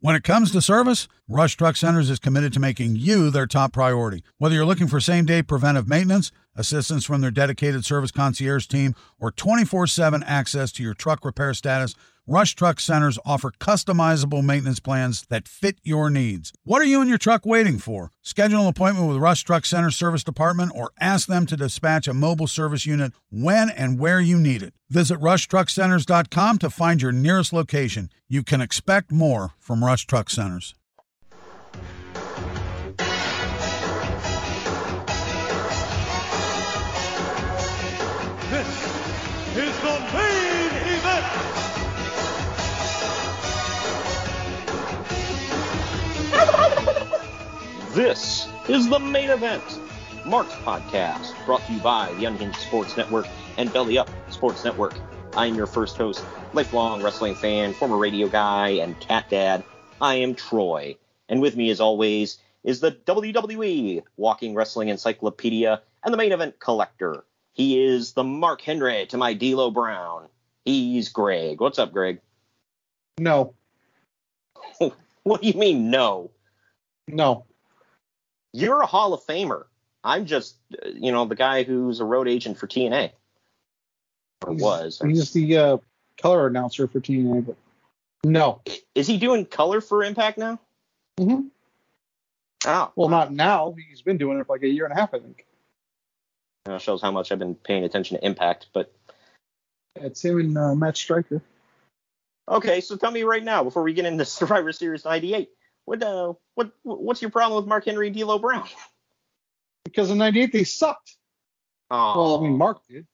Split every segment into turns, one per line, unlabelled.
When it comes to service, Rush Truck Centers is committed to making you their top priority. Whether you're looking for same day preventive maintenance, assistance from their dedicated service concierge team, or 24 7 access to your truck repair status, Rush Truck Centers offer customizable maintenance plans that fit your needs. What are you and your truck waiting for? Schedule an appointment with Rush Truck Center Service Department or ask them to dispatch a mobile service unit when and where you need it. Visit rushtruckcenters.com to find your nearest location. You can expect more from Rush Truck Centers.
This is the main event.
Mark's podcast, brought to you by the Unhinged Sports Network and Belly Up Sports Network. I'm your first host, lifelong wrestling fan, former radio guy, and cat dad. I am Troy. And with me, as always, is the WWE Walking Wrestling Encyclopedia and the main event collector. He is the Mark Henry to my D'Lo Brown. He's Greg. What's up, Greg?
No,
What do you mean, no?
no.
You're a Hall of Famer. I'm just, you know, the guy who's a road agent for TNA. Or
He's-
was.
He's the uh, color announcer for TNA, but no.
Is he doing color for Impact now?
Mm-hmm.
Oh,
Well, not now. He's been doing it for like a year and a half, I think.
that shows how much I've been paying attention to Impact. But
It's him and uh, Matt Striker.
okay, so tell me right now, before we get into Survivor Series '98, what uh, what what's your problem with Mark Henry and D'Lo Brown?
Because in '98 they sucked.
Oh,
Well, I mean, Mark did.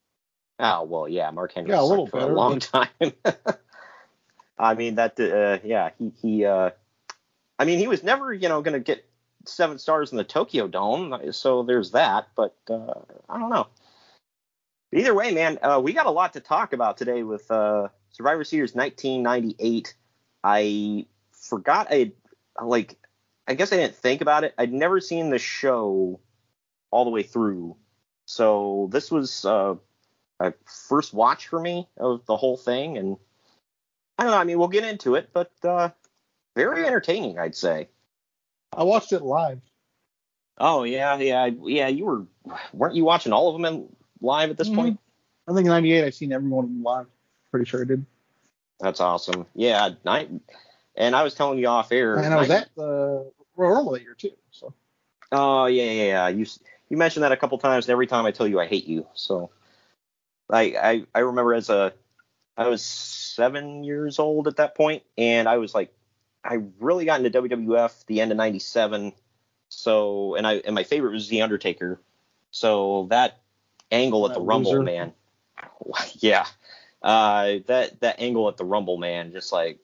oh well, yeah, Mark Henry
Yeah, a
sucked
little
for a
better,
long time. I mean that, uh, yeah, he he, uh, I mean he was never, you know, gonna get seven stars in the Tokyo Dome, so there's that. But uh, I don't know. Either way, man, uh, we got a lot to talk about today with uh, Survivor Series 1998. I forgot I like, I guess I didn't think about it. I'd never seen the show all the way through, so this was uh, a first watch for me of the whole thing, and I don't know. I mean, we'll get into it, but uh, very entertaining, I'd say.
I watched it live.
Oh yeah, yeah, yeah. You were weren't you watching all of them in, live at this
Mhm.
point?
I think in '98 I've seen every one of them live. Pretty sure I did.
That's awesome. Yeah, night. And I was telling you off air.
And I was
night-
at the Royal Rumble that year too. So
Oh yeah, yeah, yeah. You you mentioned that a couple times, and every time I tell you I hate you. So I I I remember as a I was seven years old at that point, and I was like I really got into WWF the end of '97. So and I and my favorite was the Undertaker. So that angle at
That
the Rumble,
loser.
man. Yeah. Uh, that that angle at the Rumble, man. Just like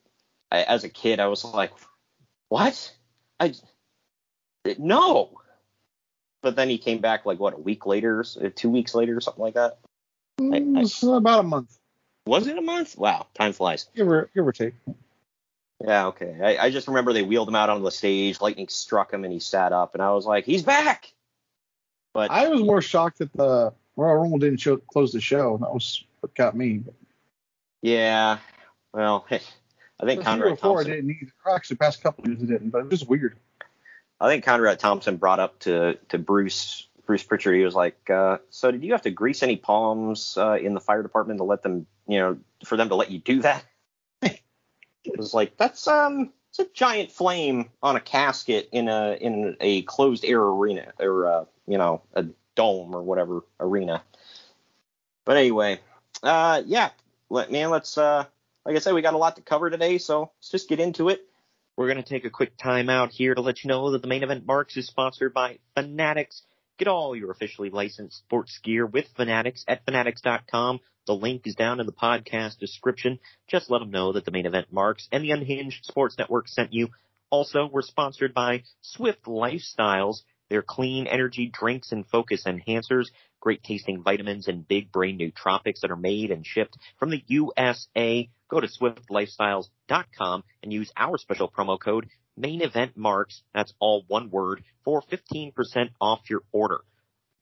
I, as a kid, I was like, what? I no. But then he came back like what a week later, uh, two weeks later, or something like that.
it was about a month,
Was it a month? Wow, time flies.
give or give or take.
Yeah, okay. I, I just remember they wheeled him out on the stage. Lightning struck him, and he sat up, and I was like, he's back. But
I was more shocked that the Royal Rumble didn't show close the show. That was what got me.
yeah, well, I think Conrad Thompson.
Didn't either. Actually, the past couple years it didn't, but it was just weird.
I think Conrad Thompson brought up to to Bruce Bruce Pritchard. He was like, uh, "So did you have to grease any palms uh, in the fire department to let them, you know, for them to let you do that?" it was like, "That's um, it's a giant flame on a casket in a in a closed air arena or uh, you know a dome or whatever arena." But anyway, uh, yeah, let man, let's uh, like I said, we got a lot to cover today, so let's just get into it. We're going to take a quick time out here to let you know that the main event Marks is sponsored by Fanatics. Get all your officially licensed sports gear with Fanatics at fanatics.com. The link is down in the podcast description. Just let them know that the main event Marks and the Unhinged Sports Network sent you. Also, we're sponsored by Swift Lifestyles. Their clean energy drinks and focus enhancers, great tasting vitamins and big brain nootropics that are made and shipped from the USA. Go to swiftlifestyles.com and use our special promo code main event marks. That's all one word for 15% off your order.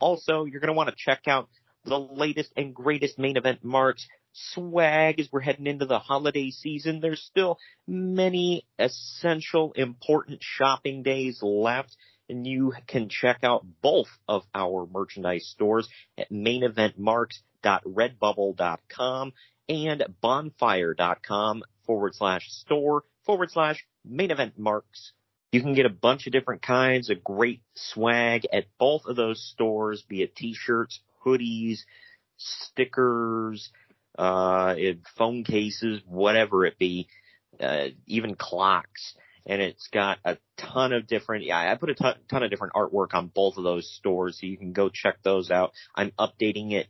Also, you're going to want to check out the latest and greatest main event marks
swag as we're heading into the holiday season. There's still many essential, important shopping days left and you can check out both of our merchandise stores at maineventmarks.redbubble.com and bonfire.com forward slash store forward slash main event marks. You can get a bunch of different kinds of great swag at both of those stores, be it t-shirts, hoodies, stickers, uh, phone cases, whatever it be, uh, even clocks and it's got a ton of different, yeah, I put a ton, ton of different artwork on both of those stores, so you can go check those out. I'm updating it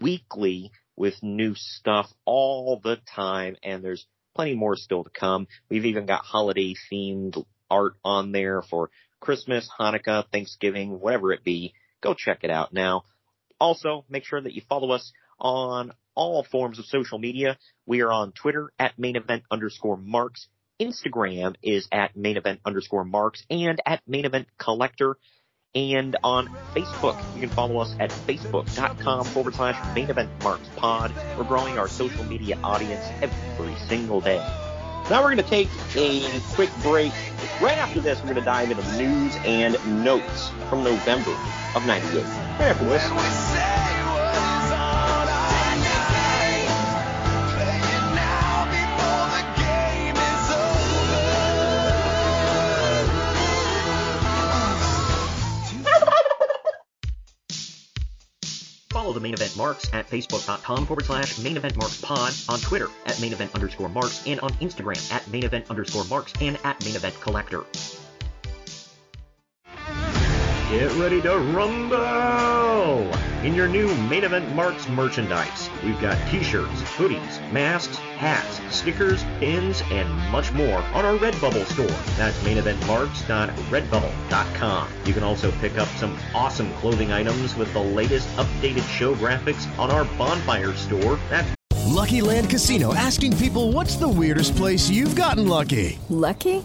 weekly with new stuff all the time, and there's plenty more still to come. We've even got holiday themed art on there for Christmas, Hanukkah, Thanksgiving, whatever it be. Go check it out now. Also, make sure that you follow us on all forms of social media. We are on Twitter at main event underscore marks Instagram is at main event underscore marks and at main event collector. And on Facebook, you can follow us at facebook.com forward slash main event marks pod. We're growing our social media audience every single day. Now we're going to take a quick break. Right after this, we're going to dive into news and notes from November of 98. Right after this. Follow the main event marks at facebook.com forward slash main event marks pod, on Twitter at main event underscore marks, and on Instagram at main event underscore marks and at main event collector. Get ready to rumble! In your new Main Event Marks merchandise, we've got t-shirts, hoodies, masks, hats, stickers, pins, and much more on our Redbubble store. That's maineventmarks.redbubble.com. You can also pick up some awesome clothing items with the latest updated show graphics on our Bonfire store. That's
Lucky Land Casino asking people what's the weirdest place you've gotten lucky?
Lucky?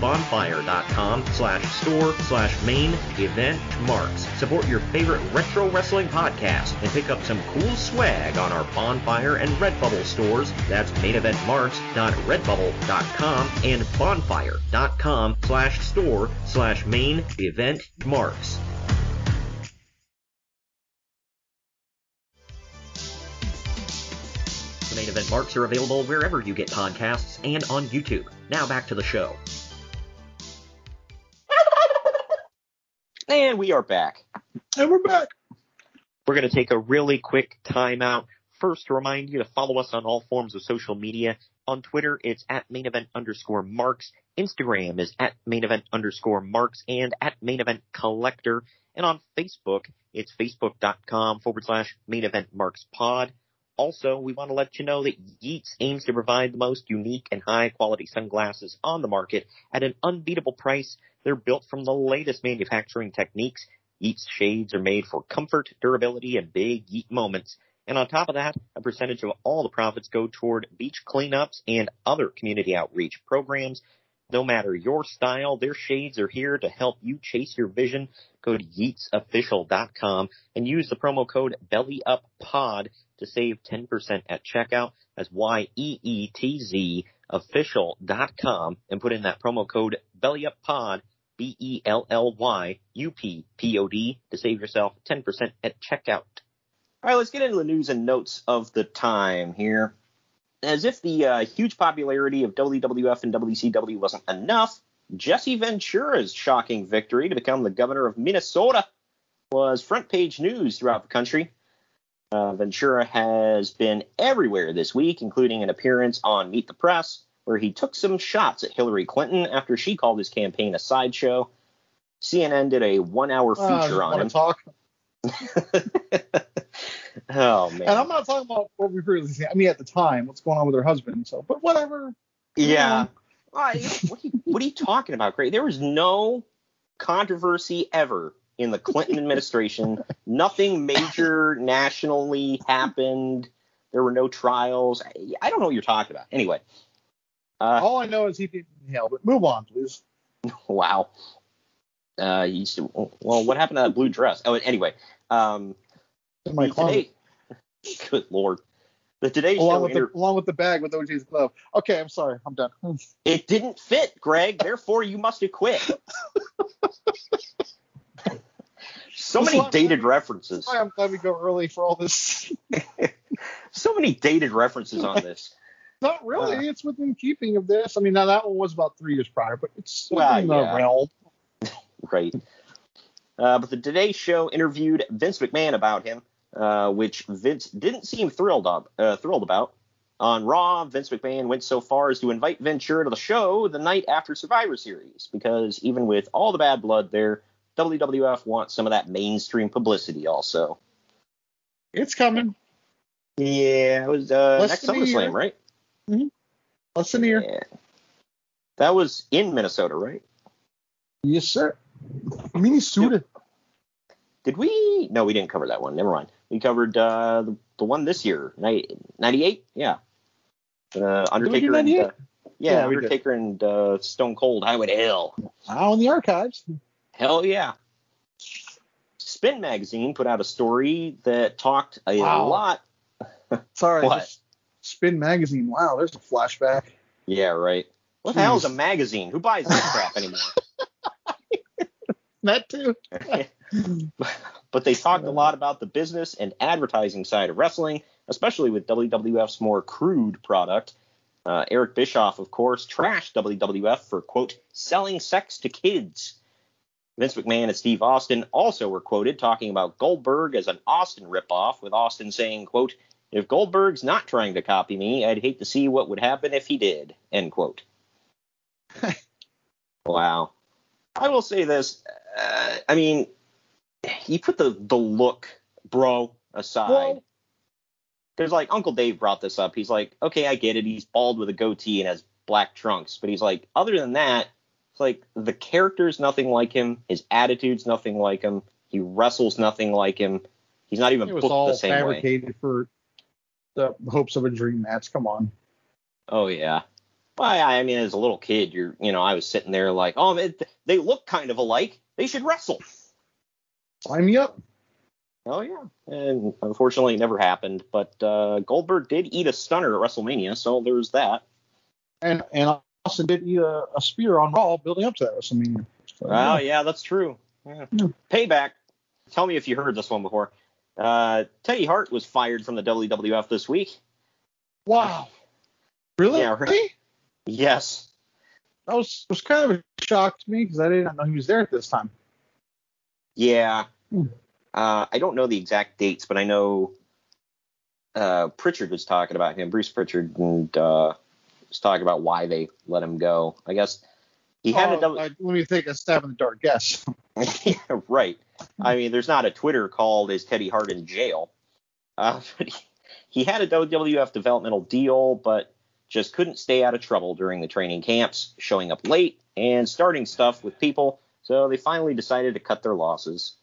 bonfire.com slash store slash main event marks. Support your favorite retro wrestling podcast and pick up some cool swag on our Bonfire and Redbubble stores. That's maineventmarks.redbubble.com and bonfire.com slash store slash main event marks. The main event marks are available wherever you get podcasts and on YouTube. Now back to the show. And we are back.
And we're back.
We're going to take a really quick timeout. First, to remind you to follow us on all forms of social media. On Twitter, it's at main event underscore marks. Instagram is at main event underscore marks and at main event collector. And on Facebook, it's facebook.com forward slash main event marks pod. Also, we want to let you know that Yeetz aims to provide the most unique and high quality sunglasses on the market at an unbeatable price. They're built from the latest manufacturing techniques. Yeetz shades are made for comfort, durability, and big Yeet moments. And on top of that, a percentage of all the profits go toward beach cleanups and other community outreach programs. No matter your style, their shades are here to help you chase your vision. Go to yeetzofficial.com and use the promo code BELLYUPPOD to save 10% at checkout. That's Y-E-E-T-Z and put in that promo code BELLYUPPOD, B-E-L-L-Y-U-P-P-O-D to save yourself 10% at checkout. All right, let's get into the news and notes of the time here.
as if the uh, huge popularity of WWF and WCW wasn't enough, Jesse Ventura's shocking victory to become the governor of Minnesota was front page news throughout the country. Uh, Ventura has been everywhere this week, including an appearance on Meet the Press, where he took some shots at Hillary Clinton after she called his campaign a sideshow. CNN did a one-hour
Uh,
feature on him.
Talk.
oh man!
And I'm not talking about what we really seen. I mean, at the time, what's going on with her husband. So, but whatever.
Yeah. Why, what, are you, what are you talking about, Craig? There was no controversy ever in the Clinton administration. Nothing major nationally happened. There were no trials. I, I don't know what you're talking about. Anyway. Uh,
All I know is he didn't inhale. But move on, please.
wow. Uh, he used to, well, what happened to that blue dress? Oh, anyway. Um,
my.
Today, good lord. The Today
Along
Show
with,
inter-
the, along with the bag with OJ's glove. Okay, I'm sorry. I'm done.
It didn't fit, Greg. Therefore, you must have quit. So many dated references.
I'm glad we go early for all this.
So many dated references on this.
Not really.
Uh.
it's within keeping of this. I mean, now that one was about three years prior, but it's
Well,
within the
yeah.
realm.
Right. Uh, but the Today Show interviewed Vince McMahon about him, uh, which Vince didn't seem thrilled up, uh, thrilled about. On Raw, Vince McMahon went so far as to invite Ventura to the show the night after Survivor Series, because even with all the bad blood there, WWF wants some of that mainstream publicity also.
It's coming.
Yeah, it was uh,
Less
next
than a year.
SummerSlam, right?
Less than a year.
Yeah. That was in Minnesota, right?
Yes, sir. Minnesota.
Did we? No, we didn't cover that one. Never mind. We covered uh, the, the one this year, 98? Yeah. Uh, Undertaker and uh, yeah,
Yeah, we did.
Undertaker and uh, Stone Cold Highway to Hell.
Now in the archives.
Hell yeah. Spin Magazine put out a story that talked a
Wow.
lot.
Sorry.
What?
Spin magazine. Wow, there's a flashback.
Yeah, right. What the hell is a magazine? Who buys that crap anymore?
That too.
but they talked a lot about the business and advertising side of wrestling, especially with WWF's more crude product. Uh, Eric Bischoff, of course, trashed WWF for, quote, selling sex to kids. Vince McMahon and Steve Austin also were quoted talking about Goldberg as an Austin ripoff, with Austin saying, quote, if Goldberg's not trying to copy me, I'd hate to see what would happen if he did, end quote. wow. I will say this. Uh, I mean, you put the the look, bro, aside.
Well-
There's like Uncle Dave brought this up. He's like, okay, I get it. He's bald with a goatee and has black trunks, but he's like, other than that, it's like the character's nothing like him. His attitude's nothing like him. He wrestles nothing like him. He's not even
It was
booked
all
the same way.
fabricated for the hopes of a dream match. Come on.
Oh yeah. Well, I I mean, as a little kid, you're, you know, I was sitting there like, oh, man, they look kind of alike. They should wrestle.
Sign me up.
Oh yeah, and unfortunately, it never happened. But uh, Goldberg did eat a stunner at WrestleMania, so there's that.
And and Austin did eat a, a spear on Raw building up to that WrestleMania. So,
Oh yeah, that's true. Yeah.
Yeah.
Payback. Tell me if you heard this one before. Uh, Teddy Hart was fired from the WWF this week.
Wow. Really?
Yeah, right. Yes.
That was was kind of a shock to me because I did not know he was there at this time.
Yeah.
Hmm.
Uh, I don't know the exact dates, but I know uh, Pritchard was talking about him, Bruce Pritchard, and uh, was talking about why they let him go. I guess he had
Oh,
a double.
I- let me take a stab in the dark. guess.
yeah, right. I mean, there's not a Twitter called "Is Teddy Hart in jail?" Uh, but he, he had a WWF developmental deal, but just couldn't stay out of trouble during the training camps, showing up late and starting stuff with people. So they finally decided to cut their losses.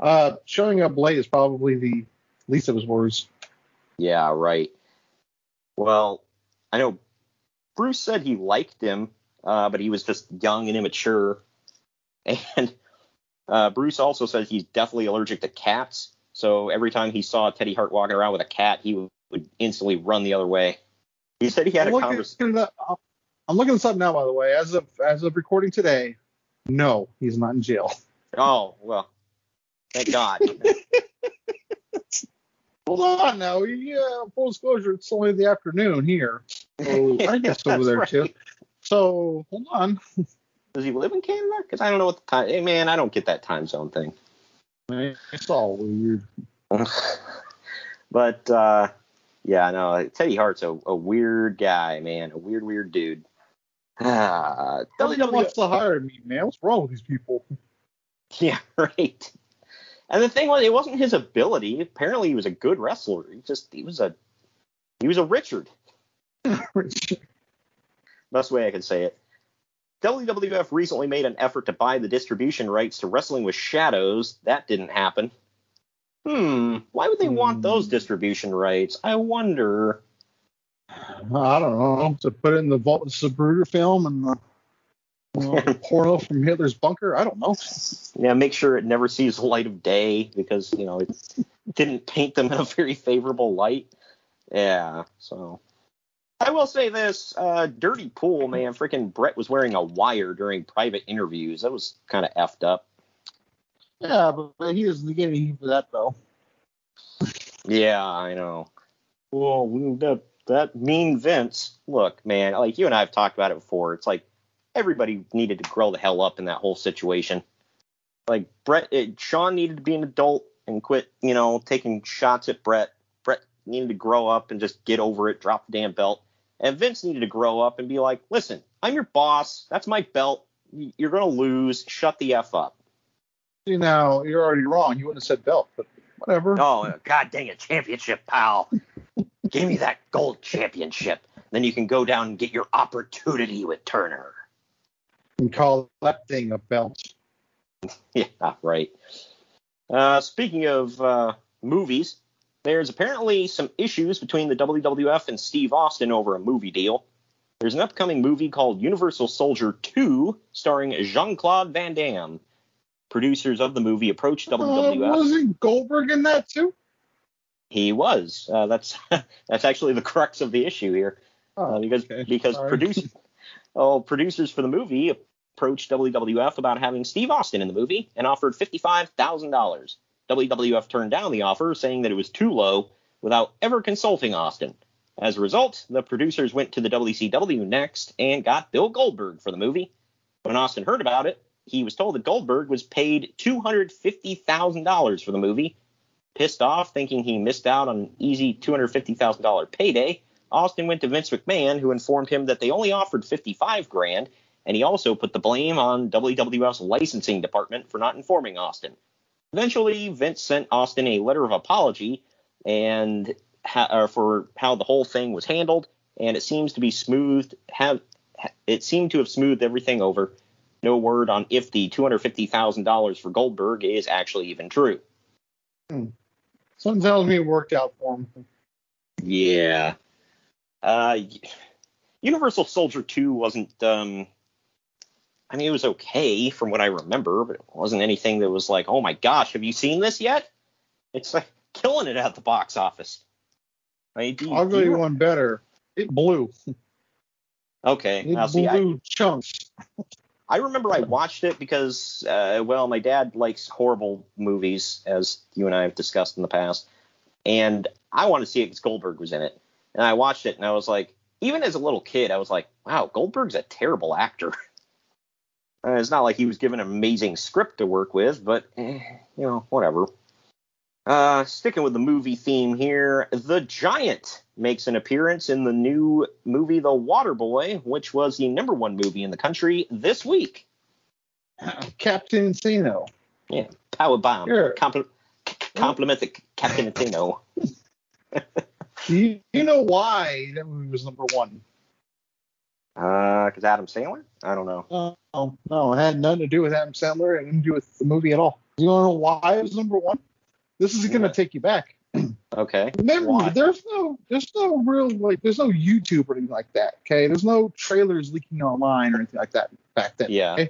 Uh, showing up late is probably the least of his worries.
Yeah, right. Well, I know Bruce said he liked him, uh, but he was just young and immature. And uh, Bruce also says he's definitely allergic to cats. So every time he saw Teddy Hart walking around with a cat, he would, would instantly run the other way. He said he had
I'm
a conversation.
I'm looking this up now, by the way. As of as of recording today, no, he's not in jail.
Oh well, thank God.
Hold on now. Yeah, full disclosure, it's only the afternoon here. So I guess over there
right.
too. So hold on.
Does he live in Canada? Because I don't know what the time. Hey, man, I don't get that time zone thing.
It's all weird.
but uh, yeah, no, Teddy Hart's a, a weird guy, man. A weird, weird dude. Ah, WWE
wants to hire me, man. What's wrong with these people?
Yeah, right. And the thing was, it wasn't his ability. Apparently, he was a good wrestler. He just he was a he was a Richard. Best way I can say it. WWF recently made an effort to buy the distribution rights to Wrestling with Shadows. That didn't happen. Hmm. Why would they want those distribution rights? I wonder.
I don't know. To put it in the Vault of Zapruder film and the know, porno from Hitler's bunker. I don't know.
Yeah, make sure it never sees the light of day because you know it didn't paint them in a very favorable light. Yeah, so I will say this: uh, Dirty Pool, man, freaking Bret was wearing a wire during private interviews. That was kind of effed up.
Yeah, but, but he doesn't get any heat for that though.
Yeah, I know. Well, that that mean Vince. Look, man, like you and I have talked about it before. It's like everybody needed to grow the hell up in that whole situation. Like Bret, it, Shawn needed to be an adult and quit, you know, taking shots at Bret. Bret needed to grow up and just get over it, drop the damn belt. And Vince needed to grow up and be like, listen, I'm your boss. That's my belt. You're gonna lose. Shut the f up.
See now, you're already wrong. You wouldn't have said belt, but whatever.
Oh, uh, god dang it, championship, pal. Give me that gold championship. Then you can go down and get your opportunity with Turner.
And call that thing a belt.
Yeah, right. Uh, speaking of uh, movies, there's apparently some issues between the WWF and Steve Austin over a movie deal. There's an upcoming movie called Universal Soldier 2 starring Jean Claude Van Damme. Producers of the movie approached
Uh,
WWF.
wasn't Goldberg in that too?
He was. Uh, that's that's actually the crux of the issue here,
Oh,
uh, because
okay.
because
Sorry.
produce, oh, producers for the movie approached WWF about having Steve Austin in the movie and offered fifty five thousand dollars. WWF turned down the offer, saying that it was too low, without ever consulting Austin. As a result, the producers went to the WCW next and got Bill Goldberg for the movie. When Austin heard about it, he was told that Goldberg was paid two hundred fifty thousand dollars for the movie Pissed off, thinking he missed out on an easy $250,000 payday, Austin went to Vince McMahon, who informed him that they only offered 55 grand, and he also put the blame on WWF's licensing department for not informing Austin. Eventually, Vince sent Austin a letter of apology and ha- uh, for how the whole thing was handled, and it seems to be smoothed. Have it seemed to have smoothed everything over. No word on if the $250,000 for Goldberg is actually even true.
Something tells me it worked out for him.
Yeah. Uh, Universal Soldier 2 wasn't, um, I mean, it was okay from what I remember, but it wasn't anything that was like, oh my gosh, have you seen this yet? It's like killing it at the box office. I mean, do you-
I'll go you one better. It blew.
Okay.
It
Now, see, I,
blew chunks.
I remember I watched it because, uh, well, my dad likes horrible movies, as you and I have discussed in the past, and I wanted to see it because Goldberg was in it. And I watched it, and I was like, even as a little kid, I was like, wow, Goldberg's a terrible actor. Uh, it's not like he was given an amazing script to work with, but, eh, you know, whatever. Uh, sticking with the movie theme here, The Giant makes an appearance in the new movie The Waterboy, which was the number one movie in the country this week.
Captain Insano.
Yeah, power bomb.
Sure.
Compl- compliment the Captain Tino.
Do you, you know why that movie was number one?
Uh, because Adam Sandler? I don't know.
No, no, it had nothing to do with Adam Sandler. It didn't do with the movie at all. You want to know why it was number one? This is going to take you back.
Okay.
Remember,
Why?
there's no, there's no real like, there's no YouTube or anything like that. Okay, there's no trailers leaking online or anything like that back then.
Yeah.
Okay?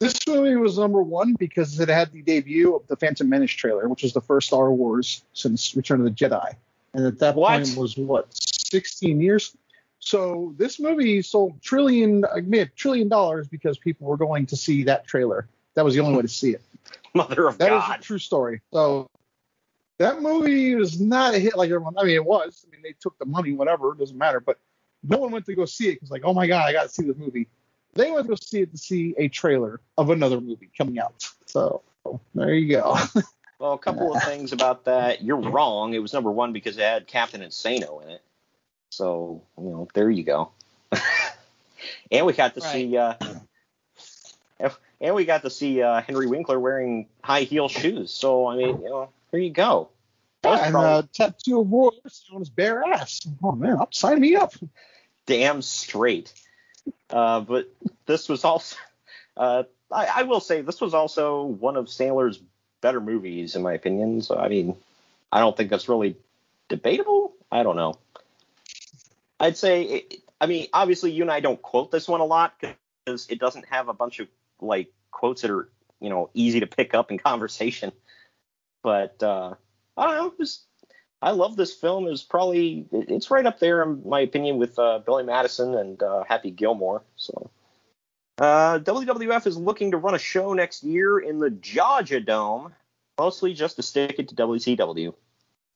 This movie was number one because it had the debut of the Phantom Menace trailer, which was the first Star Wars since Return of the Jedi, and at that
What?
point was what 16 years. So this movie sold trillion, I mean, a trillion dollars because people were going to see that trailer. That was the only way to see it.
Mother of
That is
God.
a true story. So That movie was not a hit like everyone. I mean, it was. I mean, they took the money, whatever. It doesn't matter. But no one went to go see it because, like, oh my god, I got to see this movie. They went to go see it to see a trailer of another movie coming out. So there you go.
Well, a couple of things about that. You're wrong. It was number one because it had Captain Insano in it. So, you know, there you go. and we got to
Right.
see uh and we got to see uh, Henry Winkler wearing high heel shoes. So I mean, you know, there you go. That was
and
probably
uh, tattoo of Roy Orbison on his bare ass. Oh man, I'll sign me up.
damn straight. Uh, but this was also, uh, I, I will say, this was also one of Sandler's better movies, in my opinion. So, I mean, I don't think that's really debatable. I don't know. I'd say, it, I mean, obviously, you and I don't quote this one a lot because it doesn't have a bunch of like quotes that are, you know, easy to pick up in conversation. But uh, I don't know. Was, I love this film. It probably it's right up there in my opinion with uh, Billy Madison and uh, Happy Gilmore. So uh, WWF is looking to run a show next year in the Georgia Dome, mostly just to stick it to WCW. I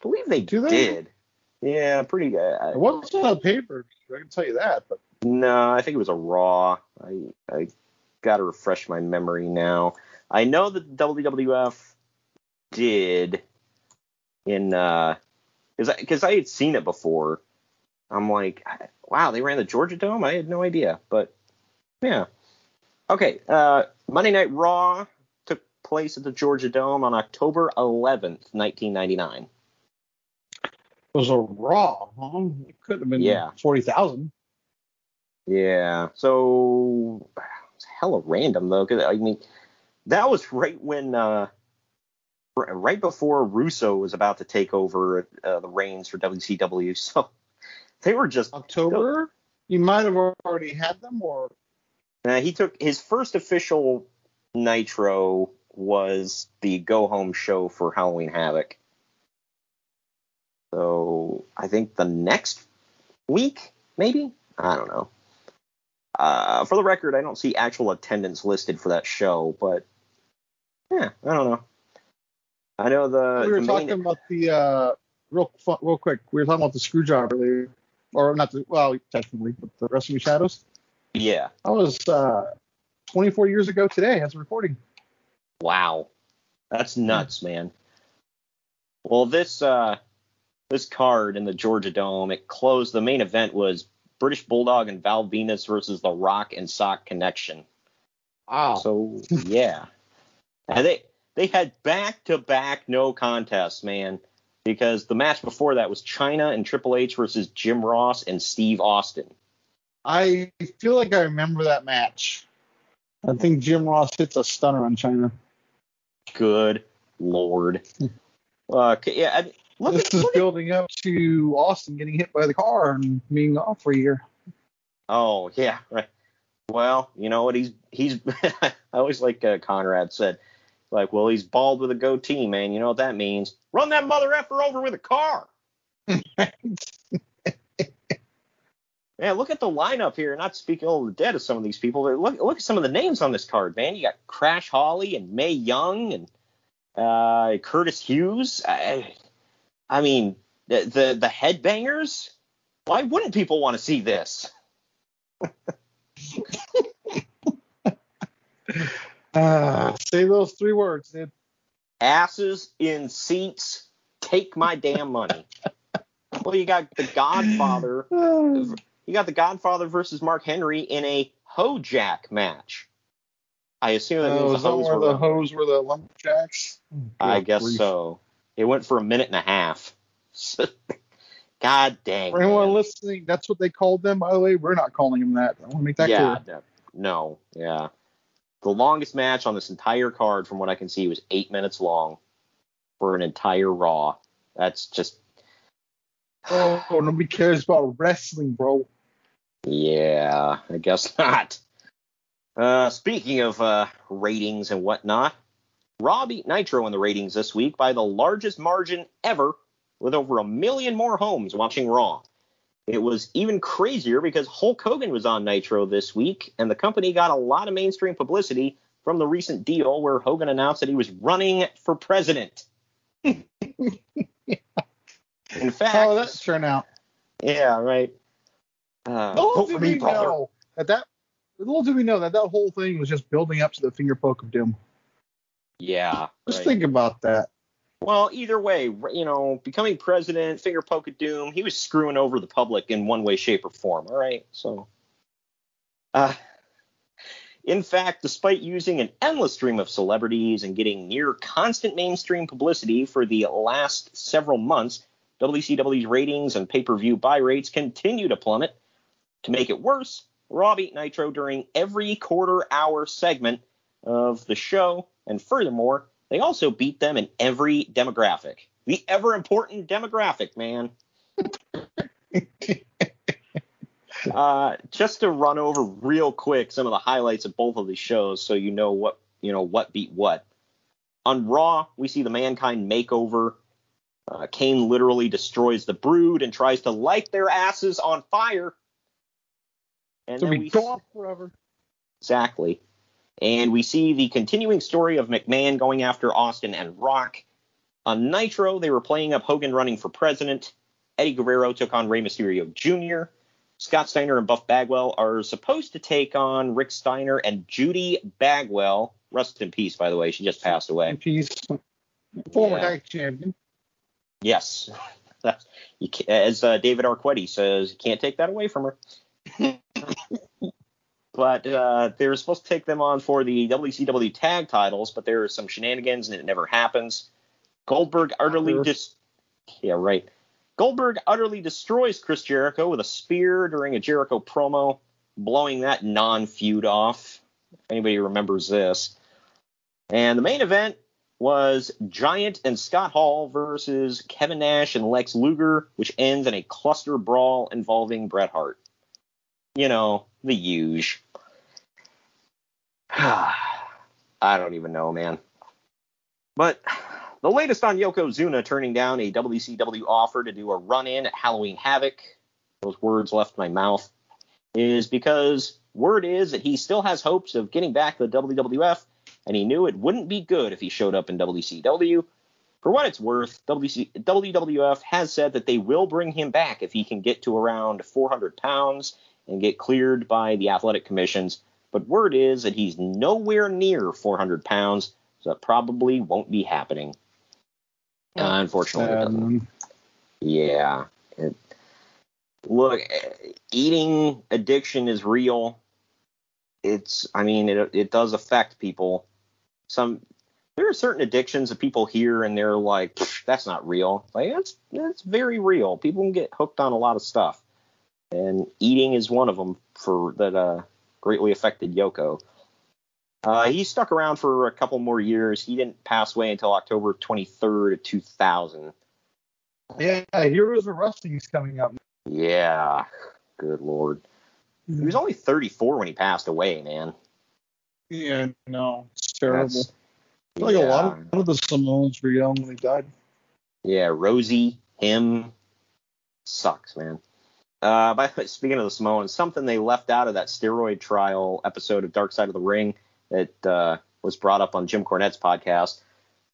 believe they
Do they?
did. Yeah, pretty good.
It wasn't a paper. I can tell you that. But
No, I think it was a Raw. I I got to refresh my memory now. I know that WWF did in uh because because I, had seen it before. I'm like, wow, they ran the Georgia Dome. I had no idea, but yeah. Okay, uh, Monday Night Raw took place at the Georgia Dome on October 11th, 1999.
It was a Raw. Huh? It could have been
Yeah.
forty thousand.
Yeah. So it's hella random though, because I mean, that was right when, uh, right before Russo was about to take over uh, the reins for WCW. So they were just
October. You might have already had them, or
Uh, he took his first official Nitro was the go home show for Halloween Havoc. So I think the next week, maybe I don't know. Uh, for the record, I don't see actual attendance listed for that show, but yeah, I don't know. I know the,
we were
the
talking
main,
about the uh, real real quick. We were talking about the Screwjob earlier, or not the well, technically, but the Wrestling Shadows.
yeah.
That was uh, 24 years ago today, as a recording.
Wow. That's nuts, man. Well, this uh this card in the Georgia Dome, it closed the main event was British Bulldog and Val Venis versus the Rock and Sock Connection.
Wow.
So yeah. And they they had back to back no contests, man. Because the match before that was Chyna and Triple H versus Jim Ross and Steve Austin.
I feel like I remember that match. I think Jim Ross hits a stunner on Chyna.
Good lord. Uh, yeah, I- look
this
at,
is building up to Austin getting hit by the car and being off for a year.
Oh yeah, right. Well, you know what? He's he's. I always like uh, Conrad said, like, well, he's bald with a goatee, man. You know what that means? Run that mother effer over with a car. Yeah, look at the lineup here. Not speaking of the dead of some of these people, but look look at some of the names on this card, man. You got Crash Holly and Mae Young and uh, Curtis Hughes. I, I mean, the, the the headbangers. Why wouldn't people want to see this?
Ah, say those three words, dude.
asses in seats take my damn money well you got the godfather you got the godfather versus mark henry in a hojack match i assume that
Oh,
means the hose were
the hose were the lumberjacks?
i guess
grief.
so it went for a minute and a half god dang
For anyone
man.
listening, that's what they called them. By the way, we're not calling them that. I want to make that
yeah
clear.
no, no yeah the longest match on this entire card from what i can see was eight minutes long for an entire raw that's just
Oh, nobody cares about wrestling, bro.
Yeah, I guess not. Uh, speaking of uh, ratings and whatnot, Raw beat Nitro in the ratings this week by the largest margin ever, with over a million more homes watching Raw. It was even crazier because Hulk Hogan was on Nitro this week, and the company got a lot of mainstream publicity from the recent deal where Hogan announced that he was running for president. In fact,
How did that turn out?
yeah, right. Uh,
Little do we
me,
know that that little do we know that that whole thing was just building up to the finger poke of doom.
Yeah.
Just
right.
think about that.
Well, either way, you know, becoming president, finger poke of doom, he was screwing over the public in one way, shape, or form. All right, so. Uh, in fact, despite using an endless stream of celebrities and getting near constant mainstream publicity for the last several months, WCW's ratings and pay-per-view buy rates continue to plummet. To make it worse, Raw beat Nitro during every quarter-hour segment of the show, and furthermore, they also beat them in every demographic. The ever important demographic, man. uh, just to run over real quick some of the highlights of both of these shows, so you know what you know what beat what. On Raw, we see the Mankind makeover. Uh, Kane literally destroys the Brood and tries to light their asses on fire. And
So
then
we
we
go on forever.
Exactly. And we see the continuing story of McMahon going after Austin and Rock. On Nitro, they were playing up Hogan running for president. Eddie Guerrero took on Rey Mysterio Jr. Scott Steiner and Buff Bagwell are supposed to take on Rick Steiner and Judy Bagwell. Rest in peace, by the way. She just passed away.
She's former
Yeah.
tag champion.
Yes. You, ca- as uh, David Arquetti says, you can't take that away from her. but uh, they were supposed to take them on for the WCW tag titles, but there are some shenanigans and it never happens. Goldberg utterly dis yeah right. Goldberg utterly destroys Chris Jericho with a spear during a Jericho promo, blowing that non-feud off. If anybody remembers this. And the main event was Giant and Scott Hall versus Kevin Nash and Lex Luger, which ends in a cluster brawl involving Bret Hart. You know, the huge. I don't even know, man. But the latest on Yokozuna turning down a WCW offer to do a run in at Halloween Havoc, those words left my mouth, is because word is that he still has hopes of getting back to the WWF, and he knew it wouldn't be good if he showed up in WCW. For what it's worth, WC, WWF has said that they will bring him back if he can get to around 400 pounds and get cleared by the athletic commissions. But word is that he's nowhere near 400 pounds, so that probably won't be happening. Uh, unfortunately, doesn't.
Um,
Yeah. It, look, eating addiction is real. It's, I mean, it it does affect people. Some there are certain addictions that people hear and they're like, that's not real. Like that's that's very real. People can get hooked on a lot of stuff, and eating is one of them for that uh, greatly affected Yoko. Uh, he stuck around for a couple more years. He didn't pass away until October 23rd of 2000.
yeah, Heroes of Wrestling is coming up.
Yeah, good lord. He was only 34 when he passed away, man.
Yeah, no, it's terrible.
That's-
I feel like a lot of, a lot of the Samoans were young when they died.
Yeah, Rosie, him, sucks, man. Uh, by speaking of the Samoans, something they left out of that steroid trial episode of Dark Side of the Ring that uh, was brought up on Jim Cornette's podcast.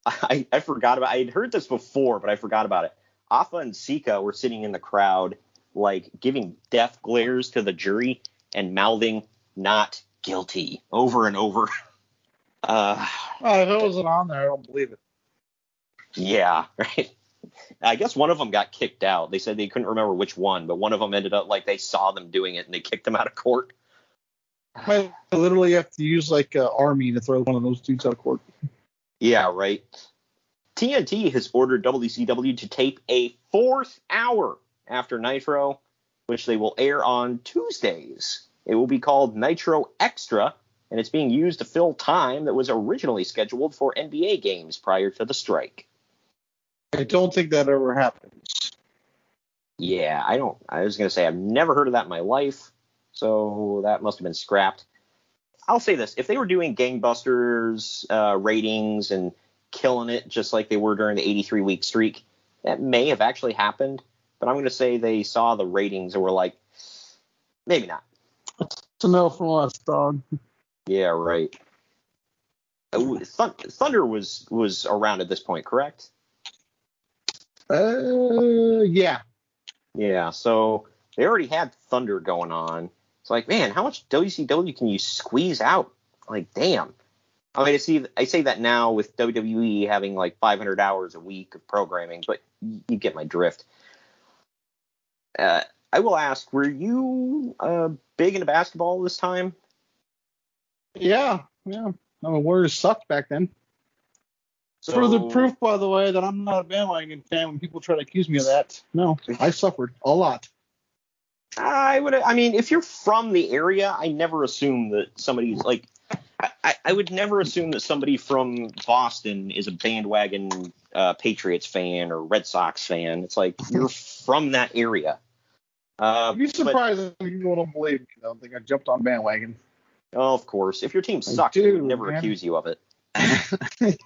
I, I forgot about. I had heard this before, but I forgot about it. Afa and Sika were sitting in the crowd, like giving death glares to the jury and mouthing "not guilty" over and over. Uh,
Oh, if it wasn't on there, I don't believe it.
Yeah, right. I guess one of them got kicked out. They said they couldn't remember which one, but one of them ended up like they saw them doing it and they kicked them out of court.
I literally have to use like uh, army to throw one of those dudes out of court.
Yeah, right. TNT has ordered WCW to tape a fourth hour after Nitro, which they will air on Tuesdays. It will be called Nitro Extra, and it's being used to fill time that was originally scheduled for NBA games prior to the strike.
I don't think that ever happens.
Yeah, I don't. I was gonna say I've never heard of that in my life, so that must have been scrapped. I'll say this: if they were doing gangbusters uh, ratings and killing it just like they were during the 83 week streak, that may have actually happened. But I'm gonna say they saw the ratings and were like, maybe not.
It's a no from us, dog.
Yeah, right. Uh, Thunder was was around at this point, correct?
Uh, yeah.
Yeah, so they already had Thunder going on. It's like, man, how much WCW can you squeeze out? Like, damn. I mean, I see, I say that now with WWE having like 500 hours a week of programming, but you get my drift. Uh, I will ask, were you uh, big into basketball this time?
Yeah, yeah. I mean, Warriors sucked back then.
So,
Further proof, by the way, that I'm not a bandwagon fan when people try to accuse me of that. No, I suffered a lot.
I would. I mean, if you're from the area, I never assume that somebody's like. I, I would never assume that somebody from Boston is a bandwagon uh, Patriots fan or Red Sox fan. It's like you're from that area. Uh,
I'd be
but-
surprised if you don't believe me. I don't think I jumped on bandwagon.
oh, of course, if your team
I
sucks, we
do,
would never
man.
accuse you of it.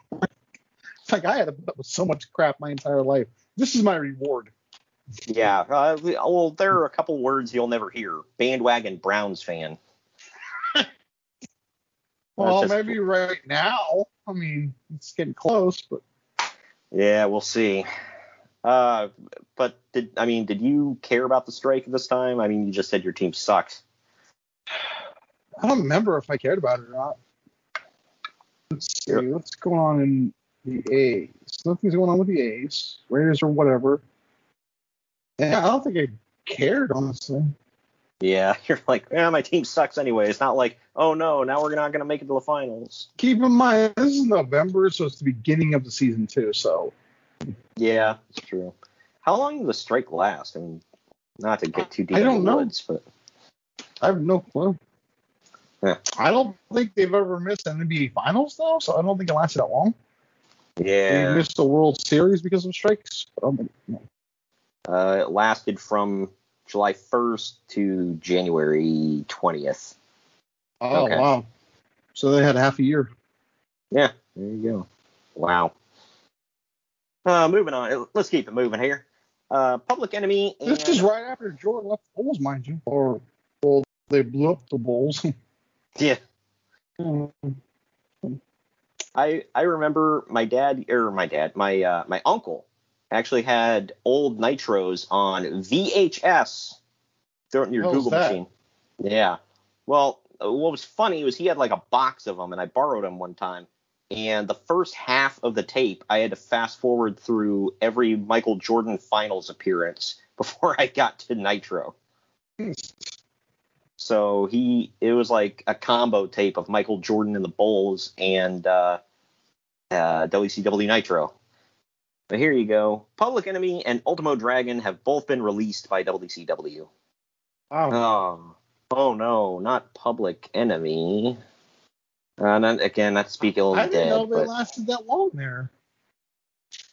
It's like I had to put up with so much crap my entire life. This is my reward.
Yeah. Uh, well, there are a couple words you'll never hear. Bandwagon Browns fan.
Well,
just-
maybe right now. I mean, it's getting close, but
Yeah, we'll see. Uh, but did I mean, did you care about the strike this time? I mean, you just said your team sucks.
I don't remember if I cared about it or not. Let's see what's going on in the A's. Nothing's going on with the A's, Raiders or whatever. Yeah, I don't think I cared honestly.
Yeah, you're like, yeah, my team sucks anyway. It's not like, oh no, now we're not gonna make it to the finals.
Keep in mind this is November, so it's the beginning of the season too. So
Yeah, it's true. How long did the strike last? I mean, not to get too deep
I don't
the
know.
woods, but
I have no clue.
Yeah.
I don't think they've ever missed an NBA Finals though, so I don't think it lasted that long. They
yeah,
missed the World Series because of strikes. But I don't think, no.
uh, it lasted from July 1st to January 20th.
Oh
Okay.
wow! So they had half a year.
Yeah, there you go. Wow. Uh, moving on. Let's keep it moving here. Uh, Public Enemy. And,
This is right after Jordan left the Bulls, mind you. Or well, they blew up the Bulls.
Yeah. I I remember my dad or my dad, my uh, my uncle actually had old nitros on VHS. Throw it in your
How's
Google machine. Yeah. Well, uh, what was funny was he had like a box of them, and I borrowed them one time. And the first half of the tape, I had to fast forward through every Michael Jordan Finals appearance before I got to Nitro. So he, it was like a combo tape of Michael Jordan and the Bulls and uh, uh, WCW Nitro. But here you go. Public Enemy and Ultimo Dragon have both been released by WCW.
Wow.
Oh, oh no, not Public Enemy. Uh, not, again, not Speak Ill of
I didn't
Dead.
know they lasted that long there.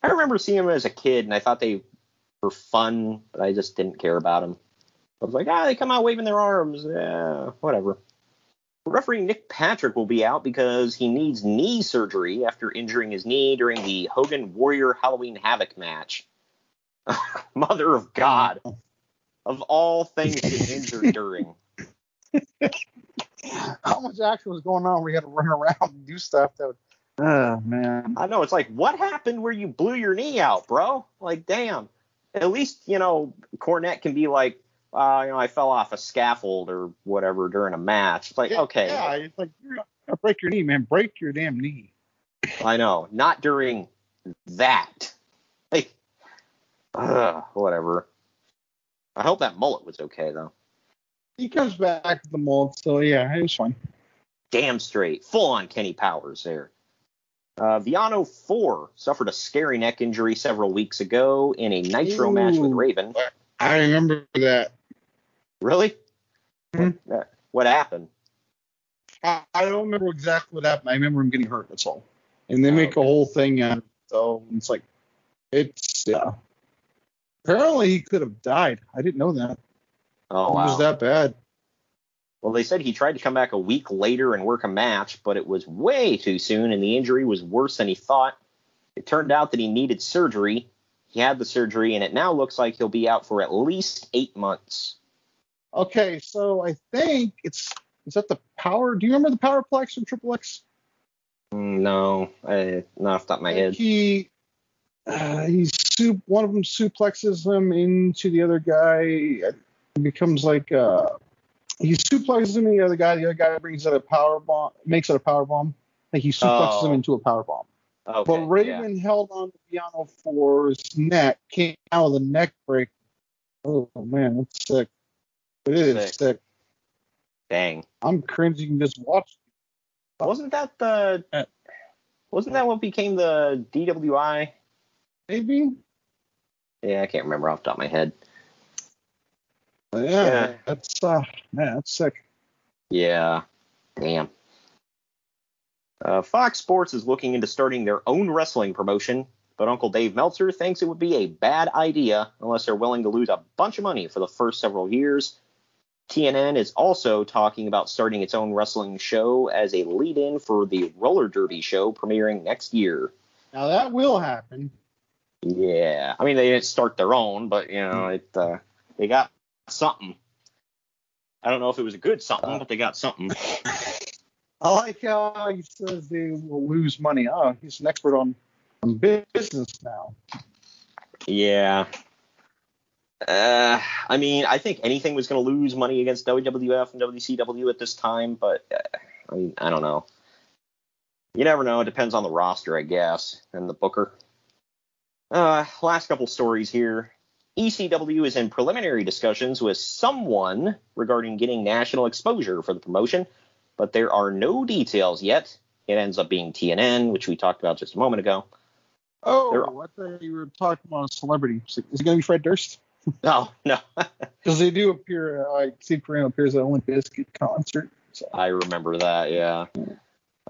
I remember seeing them as a kid, and I thought they were fun, but I just didn't care about them. I was like, ah, they come out waving their arms. Yeah, whatever. Referee Nick Patrick will be out because he needs knee surgery after injuring his knee during the Hogan Warrior Halloween Havoc match. Mother of God. Of all things to get injured during.
How much action was going on where you had to run around and do stuff that would. Oh man.
I know it's like, what happened where you blew your knee out, bro? Like, damn. At least you know Cornette can be like, uh, you know, I fell off a scaffold or whatever during a match. It's like, okay,
Yeah, it's like you're gonna break your knee, man. Break your damn knee.
I know, not during that. Like, ugh, whatever. I hope that mullet was okay though.
He comes back to the mold, so yeah, it was fine.
Damn straight, full on Kenny Powers there. Uh, Viano 4 suffered a scary neck injury several weeks ago in a Nitro match with Raven.
I remember that.
Really?
Mhm.
What, what happened?
I, don't remember exactly what happened. I remember him getting hurt. That's all. And they
Oh,
make
okay.
a whole thing out of it. So it's like, it's yeah. Apparently he could have died. I didn't know that.
Oh,
it
wow.
was that bad.
Well, they said he tried to come back a week later and work a match, but it was way too soon, and the injury was worse than he thought. It turned out that he needed surgery. He had the surgery, and it now looks like he'll be out for at least eight months.
Okay, so I think it's is that the power? Do you remember the Powerplex from Triple X?
No, I, not off the top of my head.
He uh, he's. One of them suplexes him into the other guy. It becomes like uh, he suplexes him into the other guy. The other guy brings out a power bomb, makes it a power bomb. Like he suplexes
Oh.
him into a power bomb.
Okay,
But Raven held on to Piano for his neck, came out with a neck break. Oh man, that's sick. It is
Sick.
sick.
Dang.
I'm cringing just watching.
Wasn't that the?
Uh,
Wasn't that what became the DWI?
Maybe.
Yeah, I can't remember off the top of my head.
Yeah,
Yeah.
that's uh, man, that's sick.
Yeah. Damn. Uh, Fox Sports is looking into starting their own wrestling promotion, but Uncle Dave Meltzer thinks it would be a bad idea unless they're willing to lose a bunch of money for the first several years. TNN is also talking about starting its own wrestling show as a lead in for the roller derby show premiering next year.
Now that will happen.
Yeah. I mean, they didn't start their own, but, you know, it uh, they got something. I don't know if it was a good something, but they got something.
I like how he says they will lose money. Oh, he's an expert on, on business now.
Yeah. Uh, I mean, I think anything was going to lose money against WWF and WCW at this time, but uh, I mean, I don't know. You never know. It depends on the roster, I guess, and the booker. Uh, last couple stories here. ECW is in preliminary discussions with someone regarding getting national exposure for the promotion, but there are no details yet. It ends up being TNN, which we talked about just a moment ago.
Oh,
They're-
I thought you were talking about a celebrity. Is it going to be Fred Durst?
No, no.
Because they do appear, uh, like Steve Carell appears at a Limp Bizkit concert. So.
I remember that, yeah.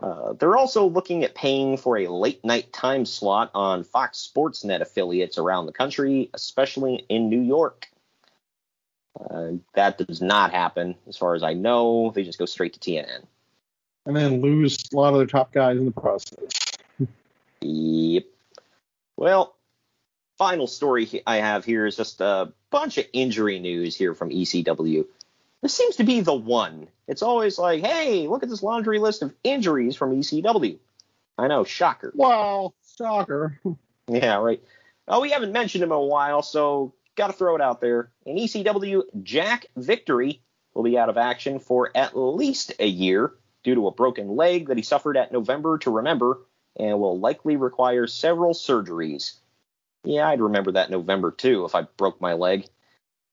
Uh, they're also looking at paying for a late night time slot on Fox Sports Net affiliates around the country, especially in New York. Uh, that does not happen, as far as I know. They just go straight to TNN.
And then lose a lot of their top guys in the process.
Yep. Well, final story I have here is just a bunch of injury news here from ECW. This seems to be the one. It's always like, hey, look at this laundry list of injuries from ECW. I know, shocker.
Wow, shocker.
Yeah, right. Oh, we haven't mentioned him in a while, so got to throw it out there. In ECW, Jack Victory will be out of action for at least a year due to a broken leg that he suffered at November to Remember and will likely require several surgeries. Yeah, I'd remember that November too if I broke my leg.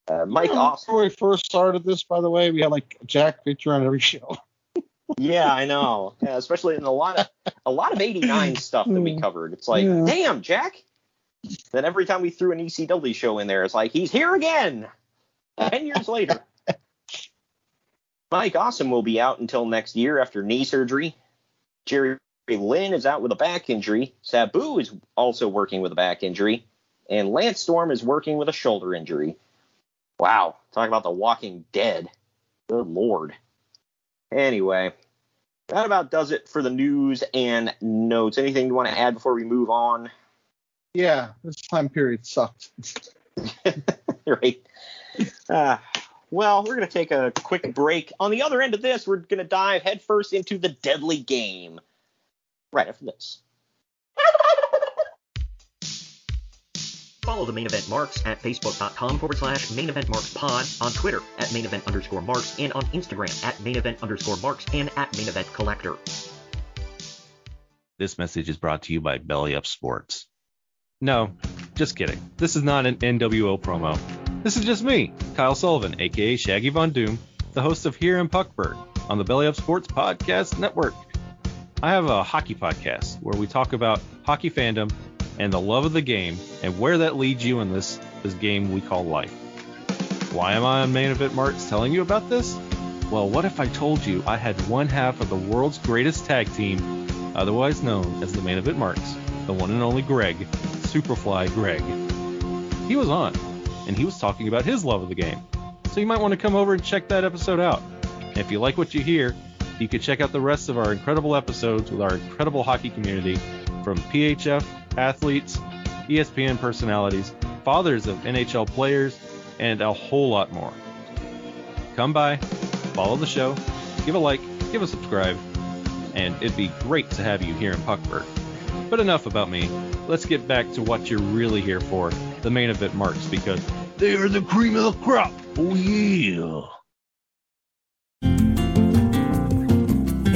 Uh, Mike Awesome.
When we first started this, by the way, we had like Jack picture on every show.
Yeah, I know. Yeah, especially in a lot of a lot of '89 stuff that we covered. It's like,
Yeah.
damn, Jack. Then every time we threw an ECW show in there, it's like he's here again. Ten years later. Mike Awesome will be out until next year after knee surgery. Jerry Lynn is out with a back injury. Sabu is also working with a back injury, and Lance Storm is working with a shoulder injury. Wow, talk about the Walking Dead. Good lord. Anyway, that about does it for the news and notes. Anything you want to add before we move on?
Yeah, this time period sucked.
right. Uh, well, we're going to take a quick break. On the other end of this, we're going to dive headfirst into the deadly game. Right after this.
Follow the main event marks at facebook.com forward slash main event marks pod, on Twitter at main event underscore marks, and on Instagram at main event underscore marks and at main event collector.
This message is brought to you by Belly Up Sports. No, just kidding. This is not an NWO promo. This is just me, Kyle Sullivan, aka Shaggy Von Doom, the host of Here in Puckburg on the Belly Up Sports Podcast Network. I have a hockey podcast where we talk about hockey fandom and the love of the game and where that leads you in this, this game we call life. Why am I on Main Event Marks telling you about this? Well, what if I told you I had one half of the world's greatest tag team, otherwise known as the Main Event Marks, the one and only Greg, Superfly Greg. He was on, and he was talking about his love of the game. So you might want to come over and check that episode out. If you like what you hear, you can check out the rest of our incredible episodes with our incredible hockey community from PHF athletes, ESPN personalities, fathers of NHL players, and a whole lot more. Come by, follow the show, give a like, give a subscribe, and it'd be great to have you here in Puckburg. But enough about me. Let's get back to what you're really here for the main event marks, because they are the cream of the crop. Oh, yeah.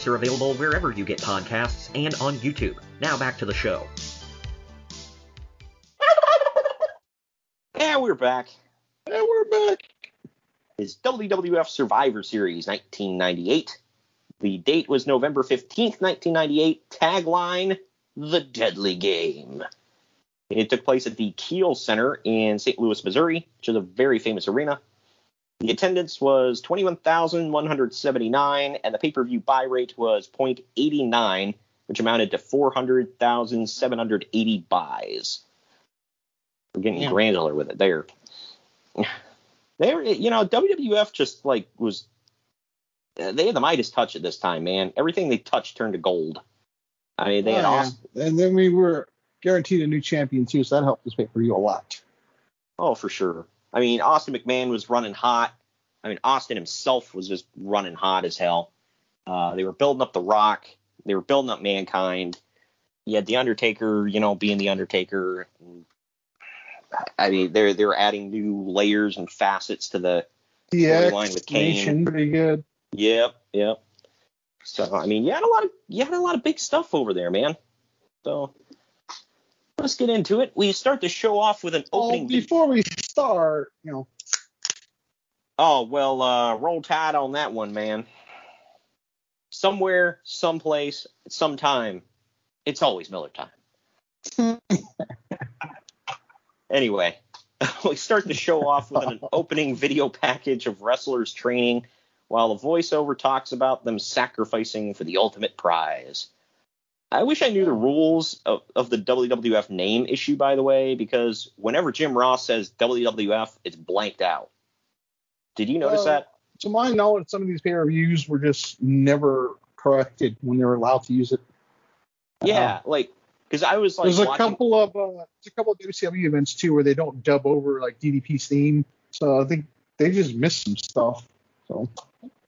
Main event marks are available wherever you get podcasts and on YouTube. Now back to the show.
And we're back.
And we're back.
Is WWF Survivor Series 1998. The date was November 15th, 1998. Tagline The Deadly Game. It took place at the Kiel Center in St. Louis, Missouri, which is a very famous arena. The attendance was 21,179, and the pay per view buy rate was 0.89, which amounted to 400,780 buys. We're getting
Yeah.
granular with it there. There, you know, WWF just like was. They had the Midas touch at this time, man. Everything they touched turned to gold. I mean, they had
Oh, yeah.
awesome.
And then we were guaranteed a new champion too, so that helped this pay per view a lot.
Oh, for sure. I mean, Austin McMahon was running hot. I mean, Austin himself was just running hot as hell. Uh, they were building up The Rock. They were building up Mankind. You had The Undertaker, you know, being The Undertaker. I mean, they're they're adding new layers and facets to the storyline with Kane.
Nation, pretty good.
Yep, yep. So I mean, you had a lot of you had a lot of big stuff over there, man. So let's get into it. We start the show off with an opening. video.
before we start, you know,
Oh well, uh, roll tide on that one, man. Somewhere, someplace, sometime, it's always Miller time. anyway, we start the show off with an opening video package of wrestlers training, while the voiceover talks about them sacrificing for the ultimate prize. I wish I knew the rules of, of the WWF name issue, by the way, because whenever Jim Ross says WWF, it's blanked out. Did you notice
Well,
that?
to my knowledge, some of these pay per views were just never corrected when they were allowed to use it.
Yeah, like because I was like
there's a
watching.
couple of uh, there's a couple of WCW events too where they don't dub over like DDP's theme, so I think they just missed some stuff. So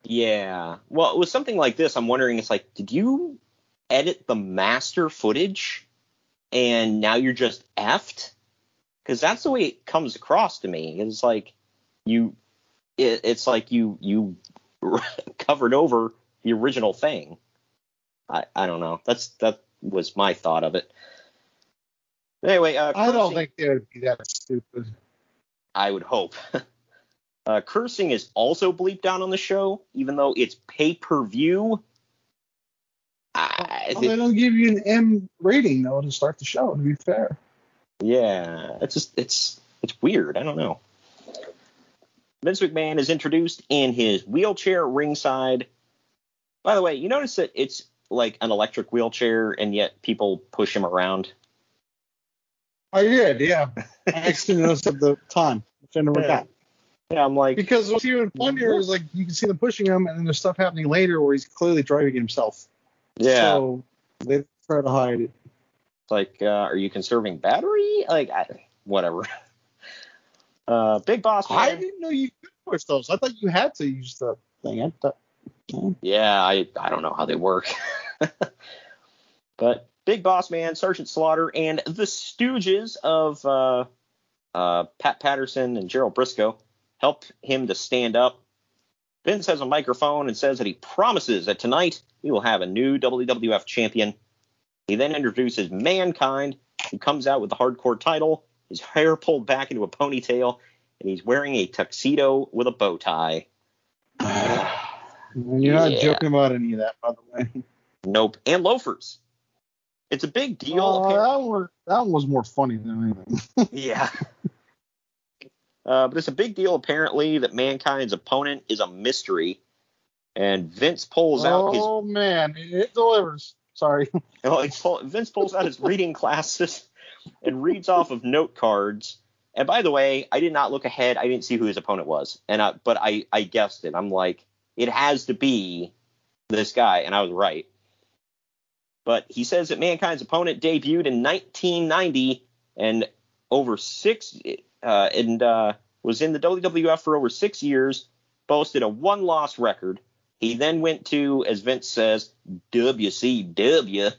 Yeah, well, it was something like this. I'm wondering, it's like, did you edit the master footage, and now you're just effed? Because that's the way it comes across to me. It's like you, it, it's like you you covered over the original thing. I I don't know. That's that was my thought of it. Anyway, uh,
I don't think they would be that stupid.
I would hope. uh, cursing is also bleeped out on the show, even though it's pay per view. I
Well, they don't give you an M rating though to start the show. To be fair,
yeah, it's just it's it's weird. I don't know. Vince McMahon is introduced in his wheelchair ringside. By the way, you notice that it's like an electric wheelchair, and yet people push him around.
I did. Yeah, I actually noticed at the time, I never
Yeah.
got.
Yeah, I'm like,
Because what's even funnier is like you can see them pushing him, and then there's stuff happening later where he's clearly driving himself.
Yeah,
So they try to hide it.
It's like, uh, are you conserving battery? Like, I, whatever. Uh, Big Boss Man.
I didn't know you could push those. I thought you had to use the thing. I thought,
Yeah, I I don't know how they work. but Big Boss Man, Sergeant Slaughter, and the Stooges of uh, uh, Pat Patterson and Gerald Briscoe help him to stand up. Vince has a microphone and says that he promises that tonight we will have a new WWF champion. He then introduces Mankind, who comes out with the hardcore title, his hair pulled back into a ponytail, and he's wearing a tuxedo with a bow tie.
You're not
Yeah.
joking about any of that, by the way.
Nope. And loafers. It's a big deal.
Oh, that, one, that one was more funny than anything.
yeah. Uh, but it's a big deal apparently that Mankind's opponent is a mystery, and Vince pulls out his
oh man, it delivers. Sorry.
Pull, Vince pulls out his reading glasses and reads off of note cards. And by the way, I did not look ahead. I didn't see who his opponent was, and I, but I I guessed it. I'm like, it has to be this guy, and I was right. But he says that Mankind's opponent debuted in 1990 and over six uh, and uh, was in the WWF for over six years, boasted a one-loss record. He then went to, as Vince says, WCW,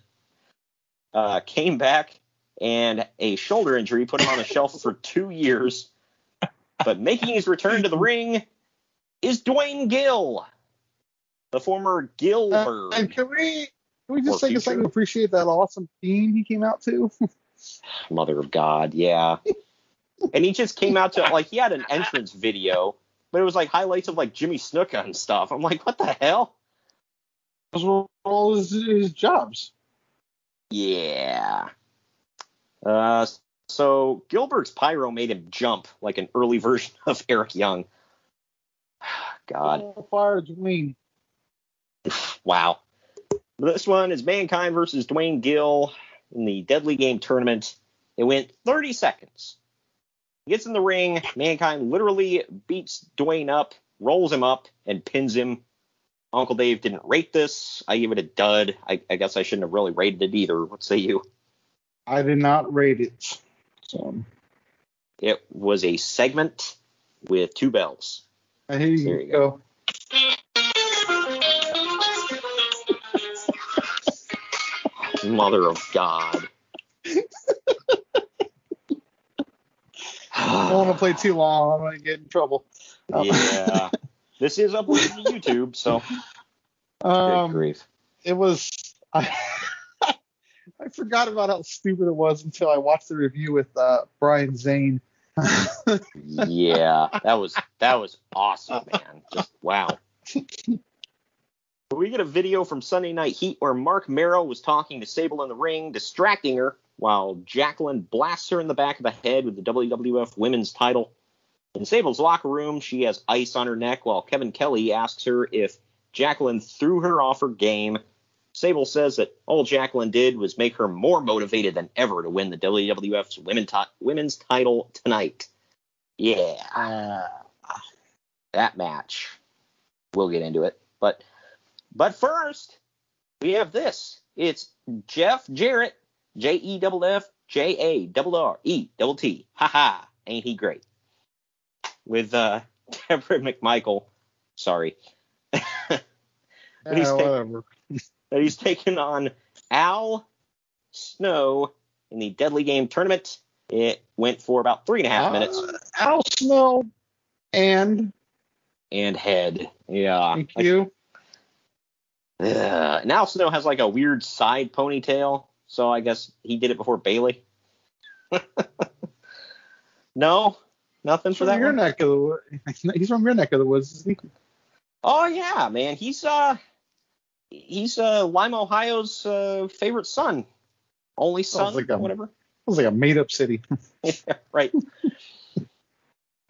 uh, came back, and a shoulder injury put him on the shelf for two years. But making his return to the ring is Duane Gill, the former Gillberg.
Uh, and can we can we just take a second to appreciate that awesome theme he came out to?
Mother of God, yeah. and he just came out to like he had an entrance video, but it was like highlights of like Jimmy Snuka and stuff. I'm like, what the hell?
Those were all his, his jobs.
Yeah. Uh, so Gillberg's pyro made him jump like an early version of Eric Young. God,
fire Duane.
wow. This one is Mankind versus Duane Gill in the Deadly Game tournament. It went 30 seconds. He gets in the ring. Mankind literally beats Duane up, rolls him up, and pins him. Uncle Dave didn't rate this. I give it a dud. I, I guess I shouldn't have really rated it either. What say you?
I did not rate it. So
It was a segment with two bells.
here you,
There you
go.
Mother of God.
I don't want to play too long. I'm gonna get in trouble.
yeah. This is uploaded to YouTube, so good
Um,
grief.
it was. I, I forgot about how stupid it was until I watched the review with uh, Brian Zane.
Yeah, that was that was awesome, man. Just wow. We get a video from Sunday Night Heat where Marc Mero was talking to Sable in the ring, distracting her, while Jacqueline blasts her in the back of the head with the WWF Women's title. In Sable's locker room, she has ice on her neck while Kevin Kelly asks her if Jacqueline threw her off her game. Sable says that all Jacqueline did was make her more motivated than ever to win the WWF's women ti- women's title tonight. Yeah, that match. We'll get into it, but but first we have this. It's Jeff Jarrett, J E E double F J A double R E double T. Ha ha! Ain't he great? With uh, Debra McMichael. Sorry. But he's taking-
whatever.
that he's taken on Al Snow in the Deadly Game tournament. It went for about three and a half minutes.
Uh, Al Snow and
And head. Yeah.
thank you.
Ugh. And Al Snow has like a weird side ponytail. So I guess he did it before Bailey. no? Nothing
He's
for that
your
one?
neck of the. He's from your neck of the woods. isn't he?
Oh yeah, man. He's uh he's uh Lima, Ohio's uh, favorite son. Only son,
like a-
whatever.
It was like a made up city.
right.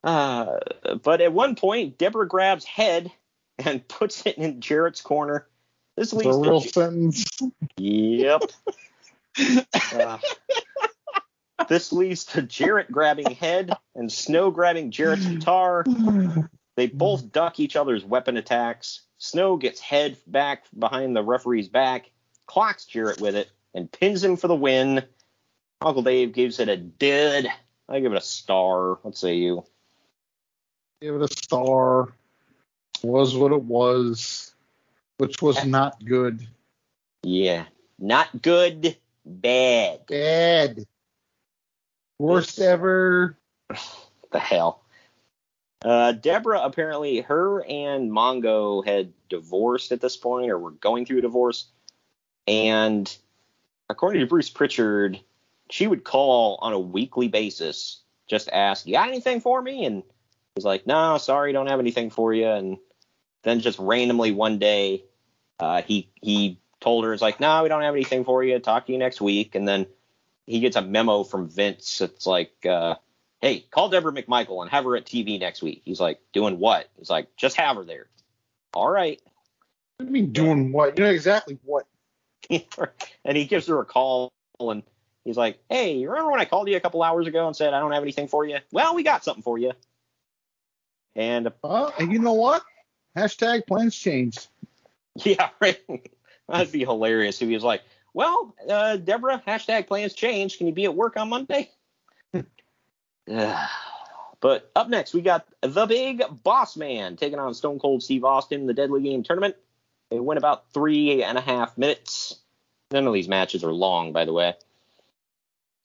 Uh, but at one point, Debra grabs head and puts it in Jarrett's corner. This leads
a real
to
sentence.
yep. Uh, this leads to Jarrett grabbing head and Snow grabbing Jarrett's guitar. They both duck each other's weapon attacks. Snow gets head back behind the referee's back, clocks Jarrett with it, and pins him for the win. Uncle Dave gives it a dud. I give it a star. What say you?
Give it a star. Was what it was, which was not good.
Yeah. Not good, bad.
Bad. Worst ever.
The hell. Uh, Debra, apparently, her and Mongo had divorced at this point, or were going through a divorce. And according to Bruce Pritchard, she would call on a weekly basis, just ask, "You got anything for me?" And he's like, "No, sorry, don't have anything for you." And then just randomly one day, uh, he he told her, "It's like, no, we don't have anything for you. Talk to you next week." And then he gets a memo from Vince. It's like, uh, "Hey, call Debra McMichael and have her at TV next week." He's like, "Doing what?" He's like, "Just have her there." All right.
I mean doing what? You know exactly what
and he gives her a call and he's like, "Hey, you remember when I called you a couple hours ago and said I don't have anything for you? Well, we got something for you." And
uh, and you know what? Hashtag plans changed.
Yeah, right. That'd be hilarious if he was like, "Well, uh, Debra, hashtag plans changed. Can you be at work on Monday?" but up next, we got the Big Boss Man taking on Stone Cold Steve Austin in the Deadly Game tournament. It went about three and a half minutes. None of these matches are long, by the way.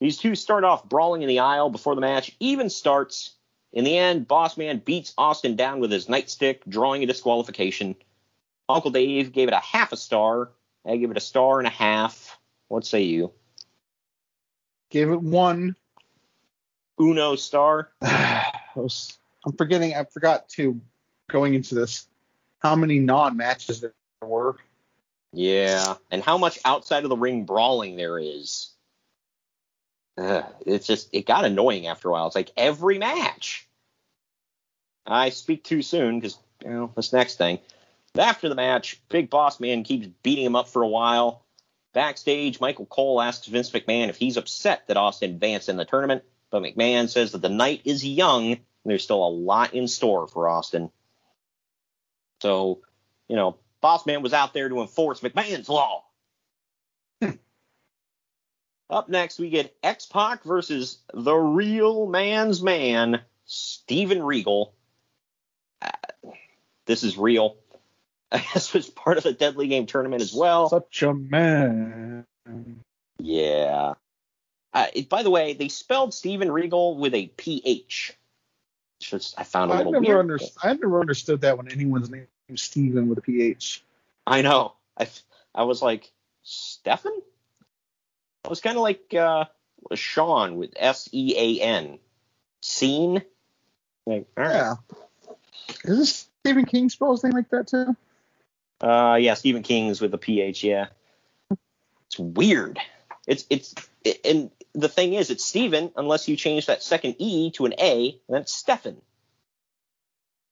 These two start off brawling in the aisle before the match even starts. In the end, Boss Man beats Austin down with his nightstick, drawing a disqualification. Uncle Dave gave it a half a star. I give it a star and a half. What say you?
Gave it one.
Uno star.
I'm forgetting. I forgot to going into this how many non-matches there were.
Yeah, and how much outside of the ring brawling there is. Ugh, it's just it got annoying after a while. It's like every match. I speak too soon because you know this next thing. After the match, Big Boss Man keeps beating him up for a while. Backstage, Michael Cole asks Vince McMahon if he's upset that Austin advanced in the tournament, but McMahon says that the night is young and there's still a lot in store for Austin. So, you know, Boss Man was out there to enforce McMahon's law. Up next, we get X Pac versus the real man's man, Steven Regal. Uh, this is real. this was part of the Deadly Game tournament as well.
Such a man.
Yeah. Uh, it, by the way, they spelled Steven Regal with a PH. Just I found a little
never
weird.
understood. I never understood that when anyone's name is Steven with a PH.
I know. I I was like Stefan. It was kind of like uh, Sean with S E A N. Scene. Like, all right.
Yeah. Is this Stephen King spell his name like that too?
Uh, yeah, Stephen King's with a PH. Yeah. It's weird. It's it's it, and the thing is, it's Stephen unless you change that second E to an A, and that's Stefan.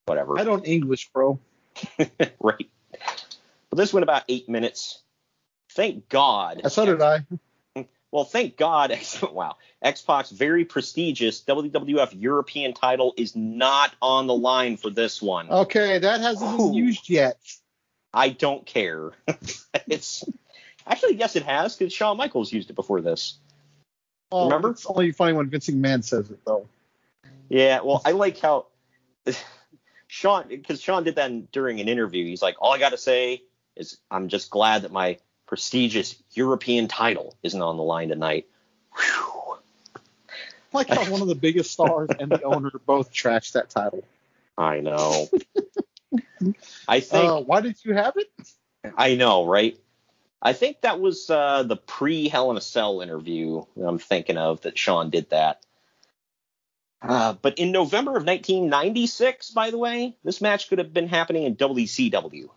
Whatever.
I don't English, bro.
right. Well, this went about eight minutes. Thank God.
So did I.
Well, thank God. wow. X Pac's very prestigious WWF European title is not on the line for this one.
Okay, that hasn't been used yet.
I don't care. it's actually yes, it has because Shawn Michaels used it before this.
Oh,
Remember?
It's only funny when Vince McMahon says it though.
Yeah. Well, I like how Shawn because Shawn did that in- during an interview. He's like, all I got to say is I'm just glad that my prestigious European title isn't on the line tonight. Whew.
Like how one of the biggest stars and the owner both trashed that title.
I know. I think
Uh, why did you have it?
I know, right? I think that was uh, the pre Hell in a Cell interview that I'm thinking of that Shawn did that. Uh, but in November of 1996, by the way, this match could have been happening in WCW.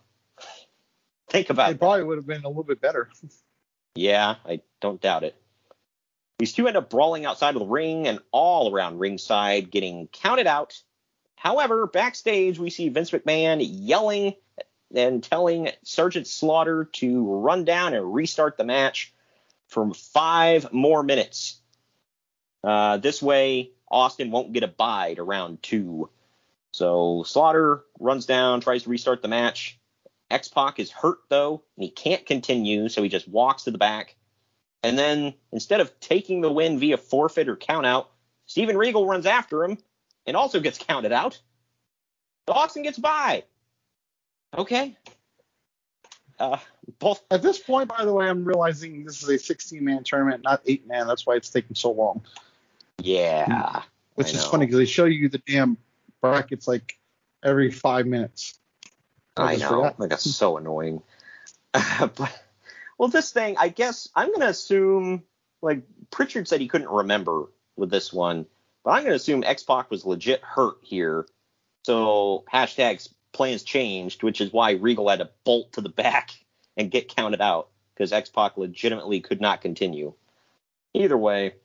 Think about
It It probably would have been a little bit better.
Yeah, I don't doubt it. These two end up brawling outside of the ring and all around ringside, getting counted out. However, backstage, we see Vince McMahon yelling and telling Sergeant Slaughter to run down and restart the match for five more minutes. Uh, this way, Austin won't get a bye to round two. So Slaughter runs down, tries to restart the match. X Pac is hurt though, and he can't continue, so he just walks to the back. And then instead of taking the win via forfeit or countout, Steven Regal runs after him and also gets counted out. Austin gets by. Okay. Uh, both.
At this point, by the way, I'm realizing this is a 16 man tournament, not eight man. That's why it's taking so long.
Yeah.
Which
I
is funny because they show you the damn brackets like every five minutes.
I
just
know.
forgot.
Like that's so annoying. but well, this thing, I guess I'm gonna assume like Pritchard said he couldn't remember with this one, but I'm gonna assume X Pac was legit hurt here. So hashtags plans changed, which is why Regal had to bolt to the back and get counted out because X Pac legitimately could not continue. Either way,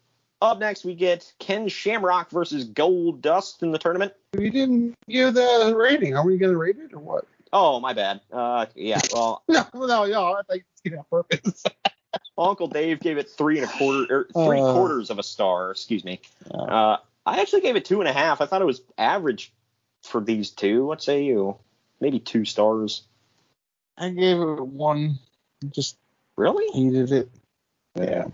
up next we get Ken Shamrock versus Goldust in the tournament.
We didn't give the rating. Are we going to rate it or what?
Oh, my bad. Uh, yeah. Well,
No, no, no. I think it's on purpose.
Uncle Dave gave it three and a quarter, or three
Uh.
quarters of a star. Excuse me. Uh, I actually gave it two and a half. I thought it was average for these two. What say you? Maybe two stars.
I gave it one. Just
Really?
hated it. Yeah.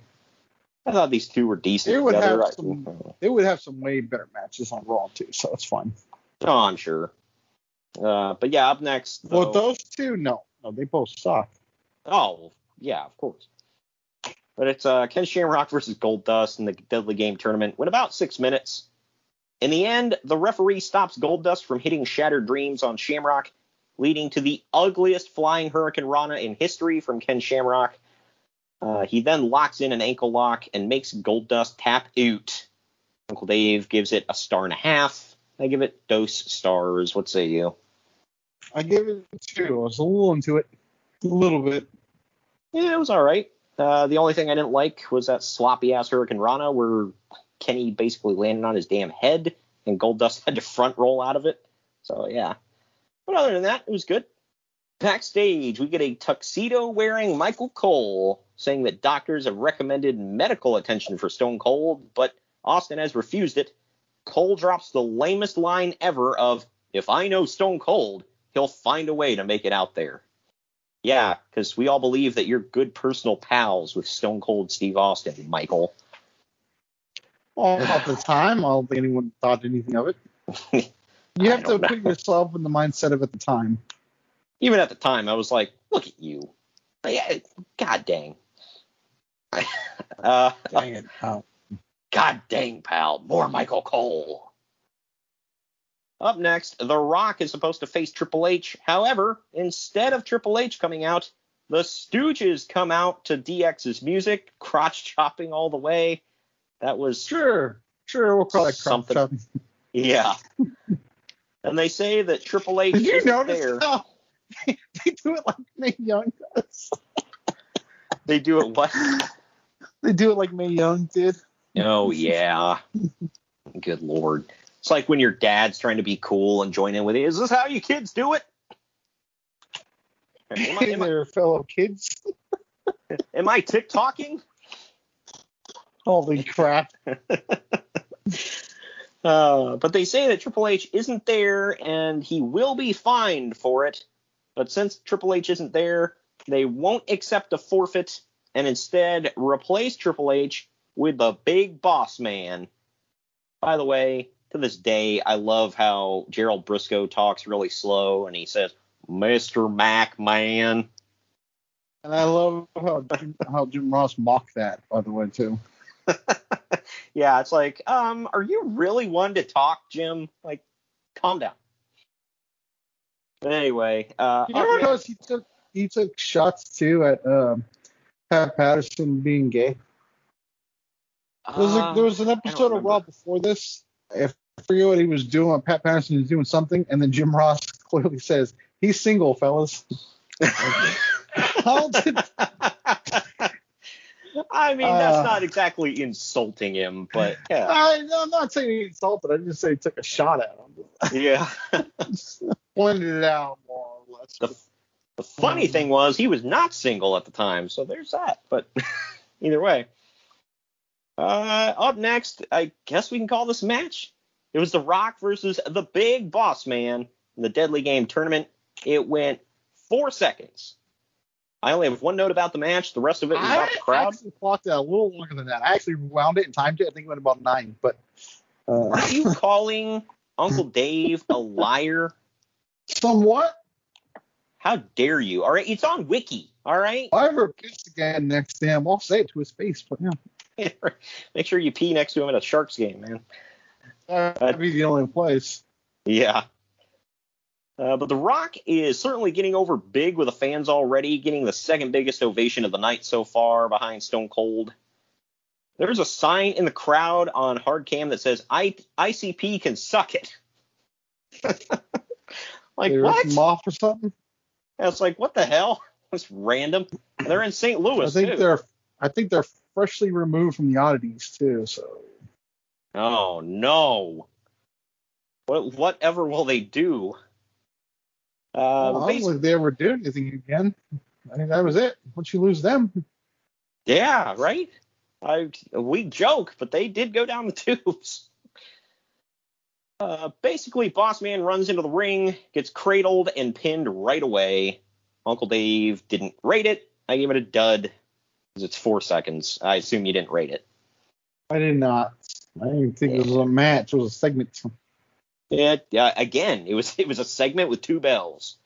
I thought these two were decent.
It would
together.
have some. It would have some way better matches on Raw too, so it's fine.
Oh, I'm sure. Uh, but yeah, up next.
Well, those two, no, no, they both suck.
Oh, yeah, of course. But it's uh, Ken Shamrock versus Goldust in the Deadly Game tournament. Went about six minutes. In the end, the referee stops Goldust from hitting Shattered Dreams on Shamrock, leading to the ugliest flying hurricanrana in history from Ken Shamrock. Uh, he then locks in an ankle lock and makes Goldust tap out. Uncle Dave gives it a star and a half. I give it dose stars. What say you?
I gave it two. I was a little into it, a little bit.
Yeah, it was all right. Uh, the only thing I didn't like was that sloppy ass hurricanrana where Kenny basically landed on his damn head and Goldust had to front roll out of it. So yeah. But other than that, it was good. Backstage, we get a tuxedo wearing Michael Cole saying that doctors have recommended medical attention for Stone Cold, but Austin has refused it. Cole drops the lamest line ever of, if I know Stone Cold, he'll find a way to make it out there. Yeah, because we all believe that you're good personal pals with Stone Cold Steve Austin, Michael.
Well, at the time, I don't think anyone thought anything of it. You have to
know.
put yourself in the mindset of at the time.
Even at the time, I was like, look at you. God dang. uh,
Dang it. Oh.
God dang, pal. More Michael Cole. Up next, The Rock is supposed to face Triple H. However, instead of Triple H coming out, the Stooges come out to DX's music, crotch chopping all the way. That was
Sure, sure, we'll call that
crotch
chopping.
yeah. and they say that Triple H
Did you notice
there.
how they do it like Mae Young does?
They do it what?
They do it like Mae Young did.
Oh yeah. Good lord. It's like when your dad's trying to be cool and join in with you. Is this how you kids do it? Am I, am I,
Their fellow kids.
am I TikToking?
Holy crap.
Uh, but they say that Triple H isn't there and he will be fined for it. But since Triple H isn't there, they won't accept a forfeit and instead replace Triple H with the big boss man. By the way, to this day, I love how Gerald Briscoe talks really slow and he says, Mr. Mac man.
And I love how Jim, how Jim Ross mocked that, by the way, too.
Yeah, it's like, um, are you really one to talk, Jim? Like, calm down. But anyway, uh,
You
up
ever
next-
notice he took he took shots too at um, Pat Patterson being gay? There was, a,
Uh,
there was an episode of. Raw before this. If I forget what he was doing, Pat Patterson is doing something, and then Jim Ross clearly says, "He's single, fellas." How did
I mean, that's
Uh,
not exactly insulting him, but yeah.
I, I'm not saying he insulted. I just say he took a shot at him.
yeah.
Pointed it out more or less.
The, the funny thing was he was not single at the time, so there's that. But either way. Uh, up next, I guess we can call this a match. It was The Rock versus the Big Boss Man in the Deadly Game tournament. It went four seconds. I only have one note about the match. The rest of it was
I
about the crowd.
actually clocked it a little longer than that. I actually wound it and timed it. I think it went about nine. But uh,
Are you calling Uncle Dave a liar?
somewhat.
How dare you? All right, it's on Wiki. All right,
If I ever piss again next to him, I'll say it to his face. But yeah,
make sure you pee next to him at a Sharks game, man.
That'd be the only place.
Yeah. Uh, but The Rock is certainly getting over big with the fans already, getting the second biggest ovation of the night so far behind Stone Cold. There's a sign in the crowd on hard cam that says I- ICP can suck it. like
They
what?
him off or something.
Yeah, It's like what the hell? It's random. They're in St. Louis.
I think
too.
they're I think they're freshly removed from the oddities too. So
Oh no. What whatever will they do? Uh,
Oh, I don't think they ever did anything again. I think that was it. Once you lose them,
Yeah, right. I we joke, but they did go down the tubes. Uh, basically, Boss Man runs into the ring, gets cradled and pinned right away. Uncle Dave didn't rate it. I gave it a dud because it's four seconds. I assume you didn't rate it.
I did not. I didn't think it was a match. It was a segment.
Yeah, yeah. Again, it was it was a segment with two bells.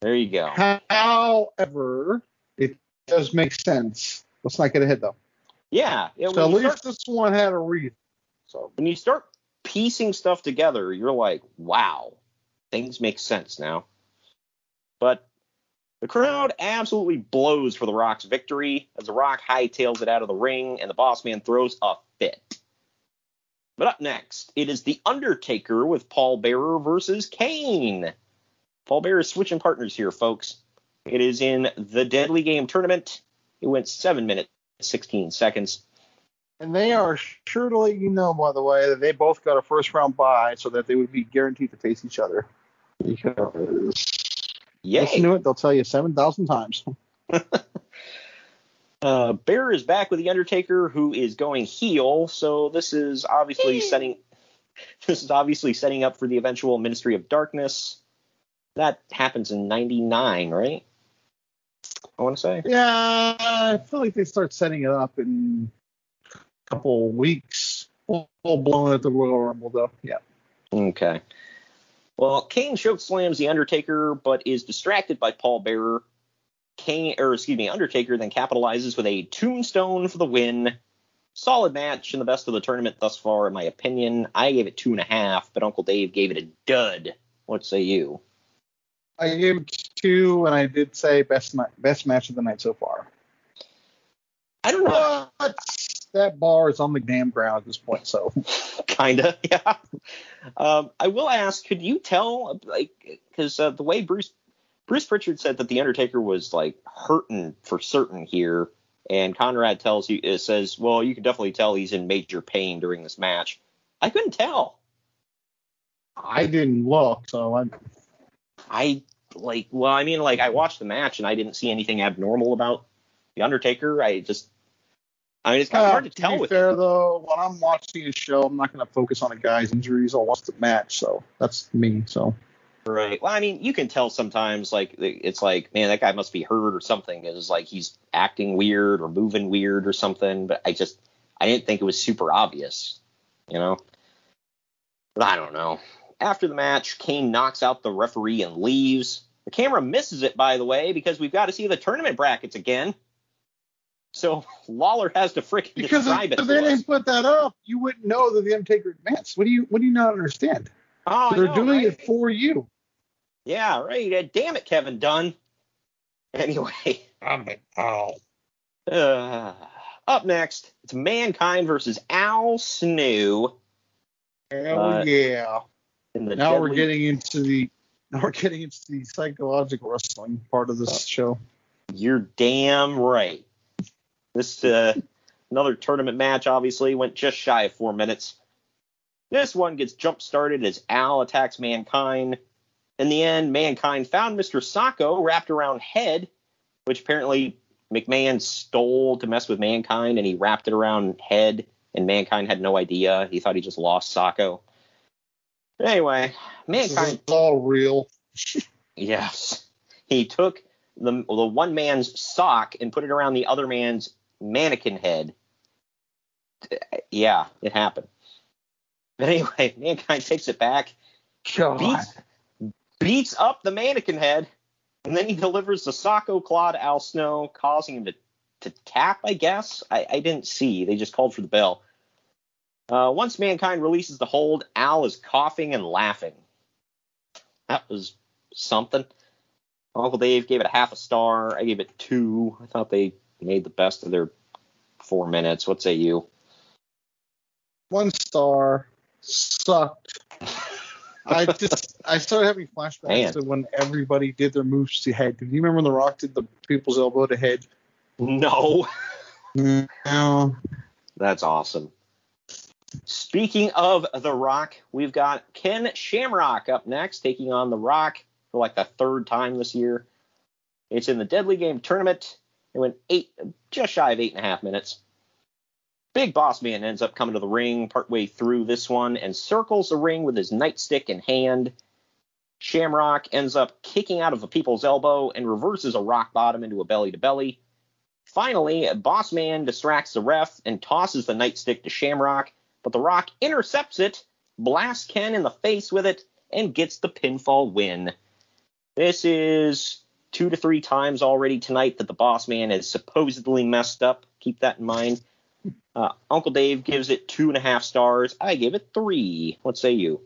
There you go.
However, it does make sense. Let's not get ahead though.
Yeah, yeah.
So at least
start-
this one had a reason. So
when you start piecing stuff together, you're like, wow, things make sense now. But the crowd absolutely blows for The Rock's victory as The Rock hightails it out of the ring and the boss man throws a fit. But up next, it is The Undertaker with Paul Bearer versus Kane. Paul Bearer is switching partners here, folks. It is in the Deadly Game tournament. It went 7 minutes, 16 seconds.
And they are sure to let you know, by the way, that they both got a first round bye so that they would be guaranteed to face each other. Because
Yay.
listen to it, they'll tell you 7,000 times.
Uh, Bear is back with the Undertaker, who is going heel. So this is obviously setting. This is obviously setting up for the eventual Ministry of Darkness. That happens in '99, right? I want to say.
Yeah, I feel like they start setting it up in a couple weeks. Full blown at the Royal Rumble, though. Yeah.
Okay. Well, Kane choke slams the Undertaker, but is distracted by Paul Bearer. Kane, or excuse me, Undertaker then capitalizes with a tombstone for the win. Solid match and the best of the tournament thus far, in my opinion. I gave it two and a half, but Uncle Dave gave it a dud. What say you?
I gave it two, and I did say best best match of the night so far.
I don't know.
But that bar is on the damn ground at this point, so
Kinda, yeah. Um, I will ask, could you tell, like, because uh, the way Bruce Bruce Pritchard said that the Undertaker was like hurting for certain here, and Conrad tells you it says, well, you can definitely tell he's in major pain during this match. I couldn't tell.
I didn't look, so I
I like, well, I mean, like, I watched the match and I didn't see anything abnormal about the Undertaker. I just, I mean, it's kind of
Uh,
hard to tell
be
with
fair though, when I'm watching a show, I'm not going to focus on a guy's injuries. I'll watch the match, so that's me. So
Right. Well, I mean, you can tell sometimes, like, it's like, man, that guy must be hurt or something. It's like he's acting weird or moving weird or something. But I just, I didn't think it was super obvious, you know? But I don't know. After the match, Kane knocks out the referee and leaves. The camera misses it, by the way, because we've got to see the tournament brackets again. So Lawler has to freaking
because
describe
if
it.
they
to us.
didn't put that up, you wouldn't know that the Undertaker advanced. What do you What do you not understand?
Oh, I
They're
know,
doing
right?
it for you.
Yeah, right. Uh, Damn it, Kevin Dunn. Anyway.
Oh.
Uh, up next, it's Mankind versus Al Snow.
Hell
Uh,
yeah.
in the
Now we're getting into the now we're getting into the psychological wrestling part of this show.
You're damn right. This uh, another tournament match obviously went just shy of four minutes. This one gets jump started as Al attacks Mankind. In the end, Mankind found Mr. Socko wrapped around head, which apparently McMahon stole to mess with Mankind, and he wrapped it around head, and Mankind had no idea. He thought he just lost Socko. Anyway,
This
Mankind
is all real.
Yes. He took the the one man's sock and put it around the other man's mannequin head. Yeah, it happened. But anyway, mankind takes it back,
God.
beats beats up the mannequin head, and then he delivers the Socko claw to Al Snow, causing him to, to tap, I guess. I, I didn't see. They just called for the bell. Uh, once mankind releases the hold, Al is coughing and laughing. That was something. Uncle Dave gave it a half a star. I gave it two. I thought they made the best of their four minutes. What say you?
One star sucked. I just I started having flashbacks
Man.
to when everybody did their moves to head. Do you remember when The Rock did the people's elbow to head?
No.
No.
That's awesome. Speaking of The Rock, we've got Ken Shamrock up next, taking on The Rock. for like the third time this year. It's in the Deadly Game tournament. It went eight, just shy of eight and a half minutes. Big Boss Man ends up coming to the ring partway through this one and circles the ring with his nightstick in hand. Shamrock ends up kicking out of a people's elbow and reverses a rock bottom into a belly to belly. Finally, Boss Man distracts the ref and tosses the nightstick to Shamrock, but The Rock intercepts it, blasts Ken in the face with it, and gets the pinfall win. This is two to three times already tonight that the Boss Man has supposedly messed up. Keep that in mind. Uh, Uncle Dave gives it two and a half stars. I gave it three. What say you?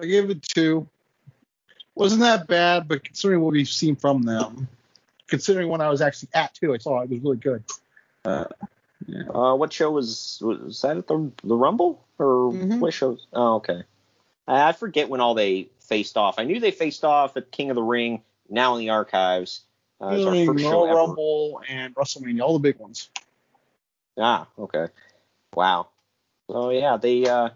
I gave it two. Wasn't that bad, but considering what we've seen from them, considering when I was actually at two, I saw it was really good.
Uh, yeah. uh, what show was was that at the the Rumble or
Mhm.
what shows? Oh, okay. I forget when all they faced off. I knew they faced off at King of the Ring. Now in the archives. Uh, it's our first show
Royal
ever.
Rumble and WrestleMania, all the big ones.
Ah, okay. Wow. So yeah, they. Uh,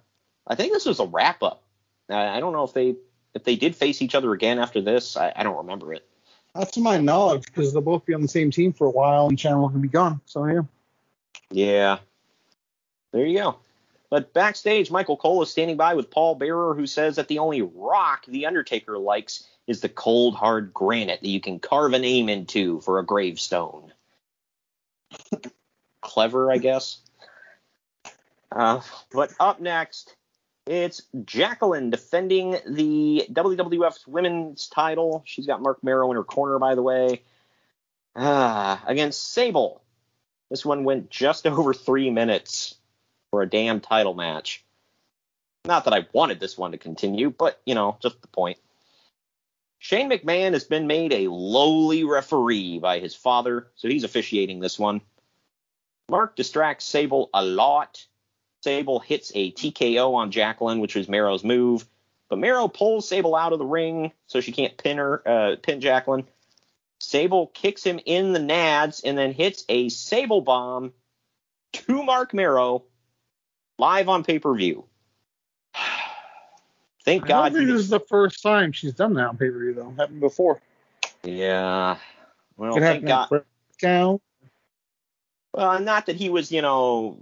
I think this was a wrap up. I I don't know if they if they did face each other again after this. I, I don't remember it.
Not to my knowledge, because they'll both be on the same team for a while, and Channel can be gone. So yeah.
Yeah. There you go. But backstage, Michael Cole is standing by with Paul Bearer, who says that the only rock The Undertaker likes is the cold, hard granite that you can carve a name into for a gravestone. Clever, I guess. Uh, but up next, it's Jacqueline defending the WWF's women's title. She's got Marc Mero in her corner, by the way, ah, against Sable. This one went just over three minutes for a damn title match. Not that I wanted this one to continue, but, you know, just the point. Shane McMahon has been made a lowly referee by his father, so he's officiating this one. Marc distracts Sable a lot. Sable hits a TKO on Jacqueline, which was Mero's move, but Mero pulls Sable out of the ring so she can't pin her, uh, pin Jacqueline. Sable kicks him in the nads and then hits a Sable bomb to Marc Mero live on pay per view. Thank
I
God.
this is the first time she's done that on pay per view though. Happened before.
Yeah. Well,
Could
thank God.
Breakdown.
Well, not that he was, you know,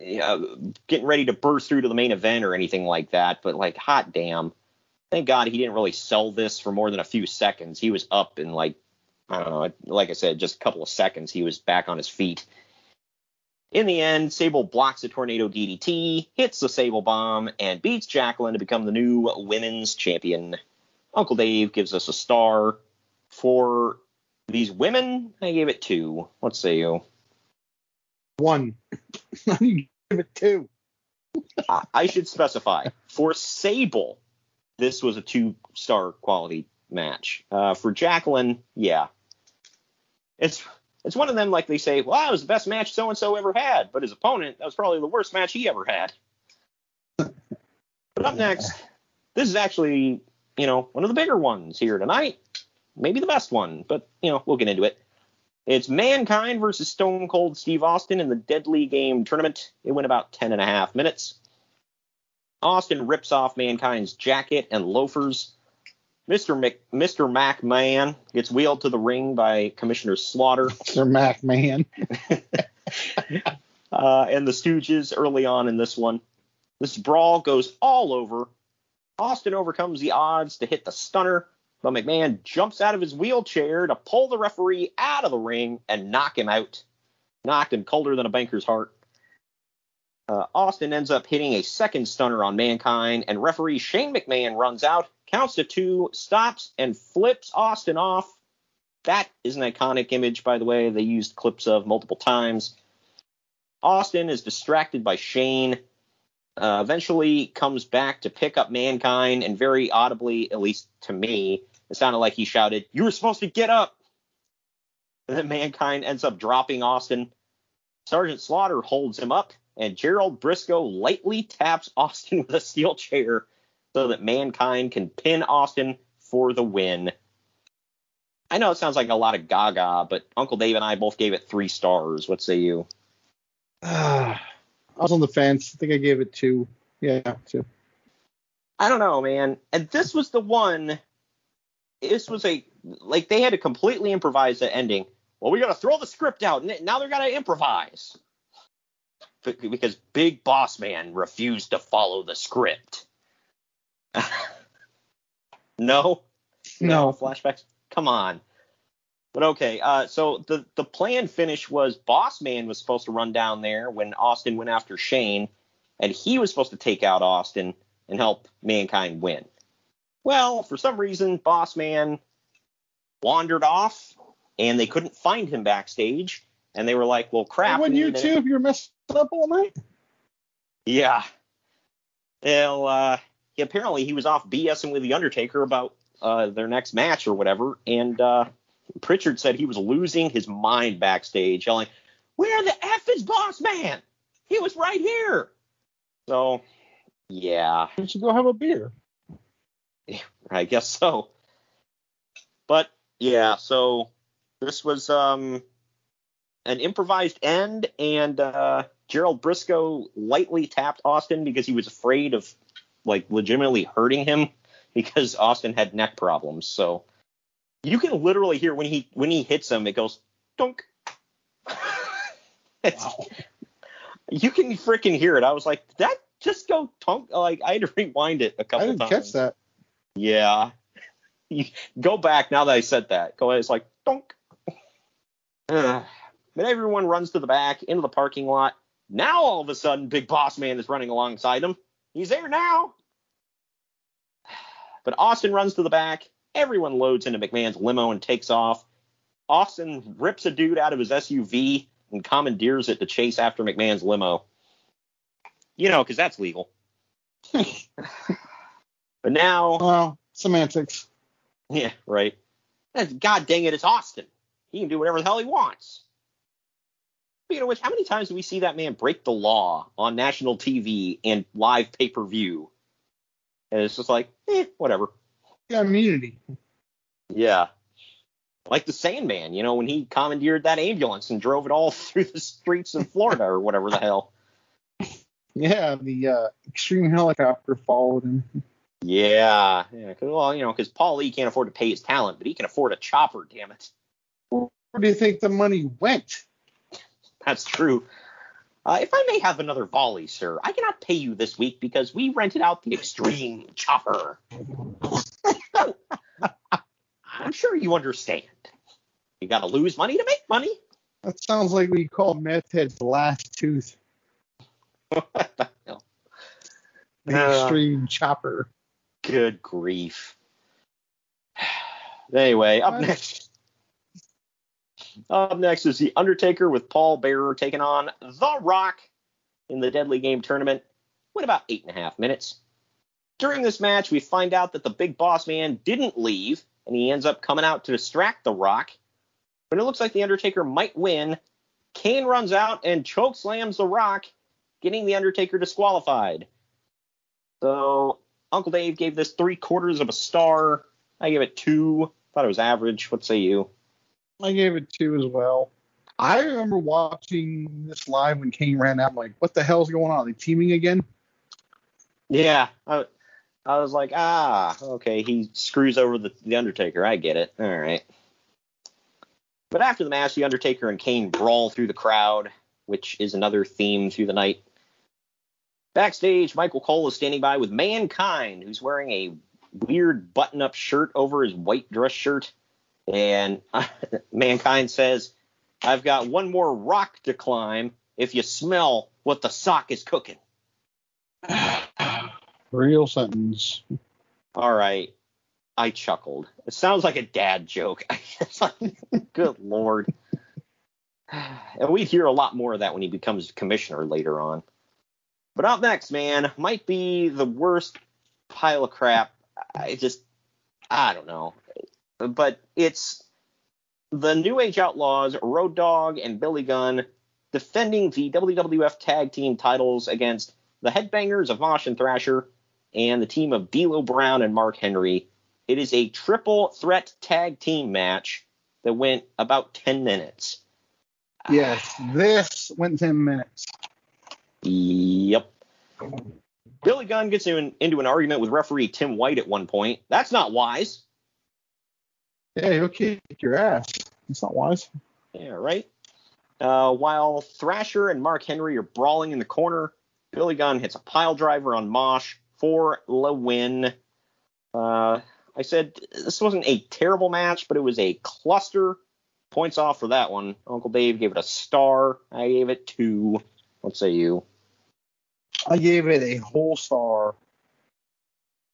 uh, getting ready to burst through to the main event or anything like that, but like, hot damn. Thank God he didn't really sell this for more than a few seconds. He was up in like, I don't know, like I said, just a couple of seconds. He was back on his feet. In the end, Sable blocks the tornado DDT, hits the Sable bomb, and beats Jacqueline to become the new women's champion. Uncle Dave gives us a star. For these women, I gave it two. What say you?
One. you give it two.
I- I should specify for Sable, this was a two star quality match. Uh, for Jacqueline, yeah, it's it's one of them like they say, well, that was the best match so and so ever had, but his opponent that was probably the worst match he ever had. but up next, this is actually you know one of the bigger ones here tonight, maybe the best one, but you know we'll get into it. It's Mankind versus Stone Cold Steve Austin in the Deadly Game tournament. It went about 10 and a half minutes. Austin rips off Mankind's jacket and loafers. Mr. Mc, Mr. McMahon gets wheeled to the ring by Commissioner Slaughter
Sir Mac man.
uh, and the Stooges early on in this one. This brawl goes all over. Austin overcomes the odds to hit the stunner, but McMahon jumps out of his wheelchair to pull the referee out of the ring and knock him out. Knocked him colder than a banker's heart. Uh, Austin ends up hitting a second stunner on Mankind, and referee Shane McMahon runs out, counts to two, stops, and flips Austin off. That is an iconic image, by the way, they used clips of multiple times. Austin is distracted by Shane, uh, eventually comes back to pick up Mankind, and very audibly, at least to me, it sounded like he shouted, You were supposed to get up! And then Mankind ends up dropping Austin. Sergeant Slaughter holds him up, and Gerald Brisco lightly taps Austin with a steel chair so that Mankind can pin Austin for the win. I know it sounds like a lot of gaga, but Uncle Dave and I both gave it three stars. What say you?
Ah, I was on the fence. I think I gave it two. Yeah, two.
I don't know, man. And this was the one this was a like they had to completely improvise the ending. Well, we got to throw the script out, and now they're got to improvise because Big Boss Man refused to follow the script. no,
No.
flashbacks. Come on. But okay, uh, so the the plan finish was Boss Man was supposed to run down there when Austin went after Shane, and he was supposed to take out Austin and help Mankind win. Well, for some reason, Boss Man wandered off, and they couldn't find him backstage, and they were like, "Well, crap."
Wouldn't you too if you're messed up all night?
Yeah. Well, uh, apparently he was off BSing with the Undertaker about uh, their next match or whatever, and uh, Pritchard said he was losing his mind backstage, yelling, "Where the f is Boss Man? He was right here." So, yeah,
You should go have a beer.
I guess so. But yeah, so this was um an improvised end, and uh, Gerald Brisco lightly tapped Austin because he was afraid of like legitimately hurting him because Austin had neck problems. So you can literally hear when he when he hits him, it goes dunk. It's- You can freaking hear it. I was like, did that just go tunk? Like I had to rewind it a couple I
didn't
times.
catch that.
Yeah. You go back now that I said that. Go ahead. It's like donk. But everyone runs to the back into the parking lot. Now all of a sudden, Big Boss Man is running alongside him. He's there now. But Austin runs to the back. Everyone loads into McMahon's limo and takes off. Austin rips a dude out of his SUV and commandeers it to chase after McMahon's limo. You know, because that's legal. but now
Well, semantics.
yeah, right. God dang it, it's Austin. He can do whatever the hell he wants. Speaking of which, how many times do we see that man break the law on national TV and live pay per view? And it's just like, eh, whatever.
Yeah, immunity.
Yeah. Like the Sandman, you know, when he commandeered that ambulance and drove it all through the streets of Florida or whatever the hell.
Yeah, the uh, extreme helicopter followed him.
Yeah. yeah 'cause- well, you know, because Paul Lee can't afford to pay his talent, but he can afford a chopper, damn it.
Where do you think the money went?
That's true. Uh, if I may have another volley, sir, I cannot pay you this week because we rented out the extreme chopper. I'm sure you understand. You got to lose money to make money.
That sounds like we call meth head's last tooth.
What the hell?
The
Uh,
extreme chopper.
Good grief. Anyway, up next. Up next is The Undertaker with Paul Bearer taking on The Rock in the Deadly Game tournament. Went about eight and a half minutes. During this match, we find out that the big boss man didn't leave, and he ends up coming out to distract The Rock. When it looks like The Undertaker might win, Kane runs out and choke slams The Rock, getting The Undertaker disqualified. So Uncle Dave gave this three quarters of a star. I gave it two. Thought it was average. What say you?
I gave it two as well. I remember watching this live when Kane ran out. I'm like, what the hell's going on? Are they teaming again?
Yeah, I, I was like, ah, okay, he screws over the, the Undertaker. I get it. All right. But after the match, the Undertaker and Kane brawl through the crowd, which is another theme through the night. Backstage, Michael Cole is standing by with Mankind, who's wearing a weird button-up shirt over his white dress shirt. And Mankind says, I've got one more rock to climb if you smell what the sock is cooking.
Real sentence.
All right. I chuckled. It sounds like a dad joke. Good lord. And we'd hear a lot more of that when he becomes commissioner later on. But up next, man, might be the worst pile of crap. I just, I don't know. But it's the New Age Outlaws, Road Dog, and Billy Gunn defending the WWF Tag Team titles against the Headbangers of Mosh and Thrasher and the team of D'Lo Brown and Mark Henry. It is a triple threat tag team match that went about 10 minutes.
Yes, this went 10 minutes.
Yep. Billy Gunn gets in, into an argument with referee Tim White at one point. That's not wise.
Yeah, he'll kick your ass. It's not wise.
Yeah, right. Uh, while Thrasher and Mark Henry are brawling in the corner, Billy Gunn hits a pile driver on Mosh for the win. Uh, I said this wasn't a terrible match, but it was a cluster. Points off for that one. Uncle Dave gave it a star. I gave it two. What say you?
I gave it a whole star.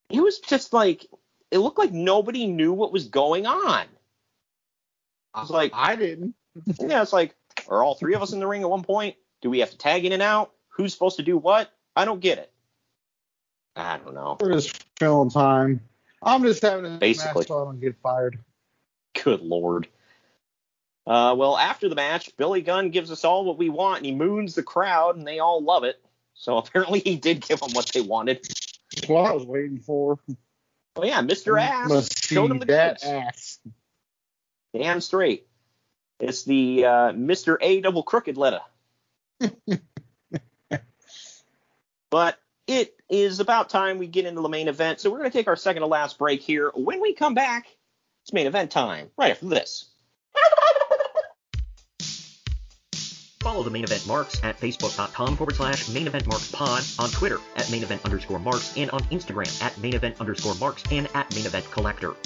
It was just like it looked like nobody knew what was going on. I was like,
I didn't.
yeah, it's like, are all three of us in the ring at one point? Do we have to tag in and out? Who's supposed to do what? I don't get it. I don't know.
We're just filling time. I'm just having a
Basically.
match so I don't get fired.
Good lord. Uh, well, after the match, Billy Gunn gives us all what we want, and he moons the crowd, and they all love it. So apparently, he did give them what they wanted.
That's what I was waiting for.
Oh yeah, Mr. Ass
Must
showed
see
him the
that
goods.
ass.
Damn straight. It's the uh, Mr. A double crooked letter. but it is about time we get into the main event. So we're going to take our second to last break here. When we come back, it's main event time. Right after this.
Follow the main event marks at facebook.com forward slash main event marks pod, on Twitter at main event underscore marks, and on Instagram at main event underscore marks and at main event collector.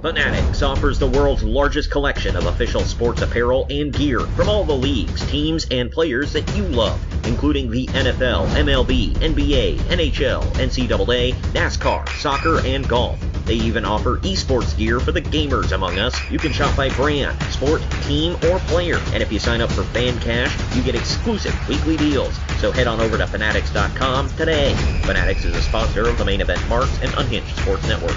Fanatics offers the world's largest collection of official sports apparel and gear from all the leagues, teams, and players that you love, including the NFL, MLB, NBA, NHL, NCAA, NASCAR, soccer, and golf. They even offer esports gear for the gamers among us. You can shop by brand, sport, team, or player. And if you sign up for Fan Cash, you get exclusive weekly deals. So head on over to Fanatics.com today. Fanatics is a sponsor of the main event Marks and Unhinged Sports Network.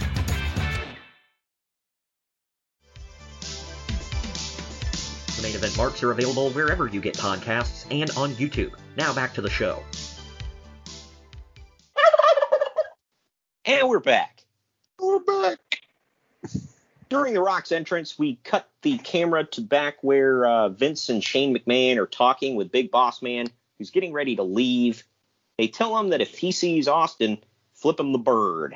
Event marks are available wherever you get podcasts and on YouTube. Now back to the show.
And we're back.
We're back.
During The Rock's entrance, we cut the camera to back where uh, Vince and Shane McMahon are talking with Big Boss Man, who's getting ready to leave. They tell him that if he sees Austin, flip him the bird.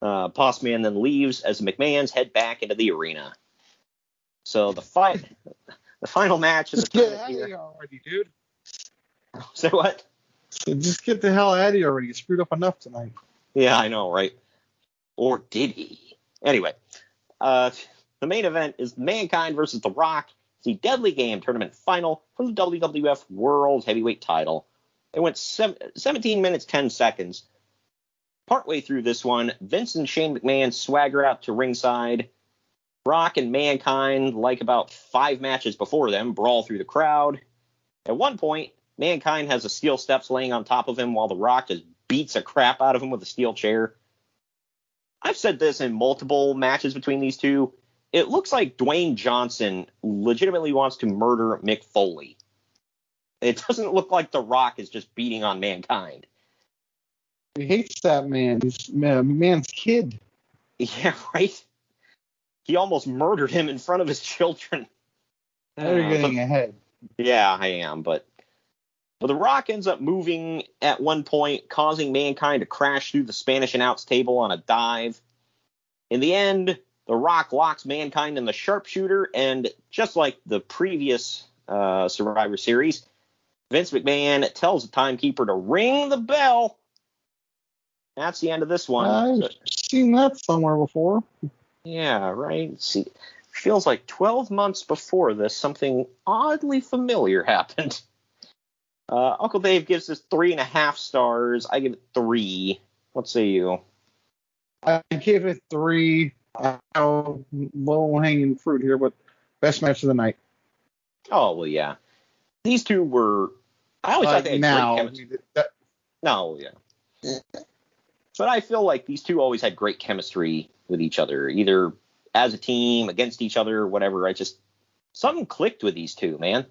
Uh, Boss Man then leaves as McMahon's head back into the arena. So the fight, the final match of the
Just get
tournament
out of
here.
here already, dude.
Say what?
So just get the hell out of here already. You screwed up enough tonight.
Yeah, I know, right? Or did he? Anyway, uh, the main event is Mankind versus The Rock. It's the Deadly Game tournament final for the WWF World Heavyweight title. It went sev- 17 minutes 10 seconds. Partway through this one, Vince and Shane McMahon swagger out to ringside. Rock and Mankind, like about five matches before them, brawl through the crowd. At one point, Mankind has a steel steps laying on top of him while The Rock just beats a crap out of him with a steel chair. I've said this in multiple matches between these two. It looks like Dwayne Johnson legitimately wants to murder Mick Foley. It doesn't look like The Rock is just beating on Mankind.
He hates that man. He's man, man's kid.
Yeah, right? He almost murdered him in front of his children.
Now you're
Uh,
getting
but-
ahead.
Yeah, I am, but but the Rock ends up moving at one point, causing Mankind to crash through the Spanish announce table on a dive. In the end, the Rock locks Mankind in the sharpshooter, and just like the previous uh, Survivor Series, Vince McMahon tells the timekeeper to ring the bell. That's the end of this one.
I've seen that somewhere before.
Yeah, right. See, feels like 12 months before this, something oddly familiar happened. Uh, Uncle Dave gives this three and a half stars. I give it three. What say you?
I give it three. I know low hanging fruit here, but best match of the night.
Oh well, yeah. These two were. I always
Uh,
thought they had
now,
great chemistry.
that-
No, yeah. But I feel like these two always had great chemistry with each other, either as a team, against each other, whatever. I just something clicked with these two, man.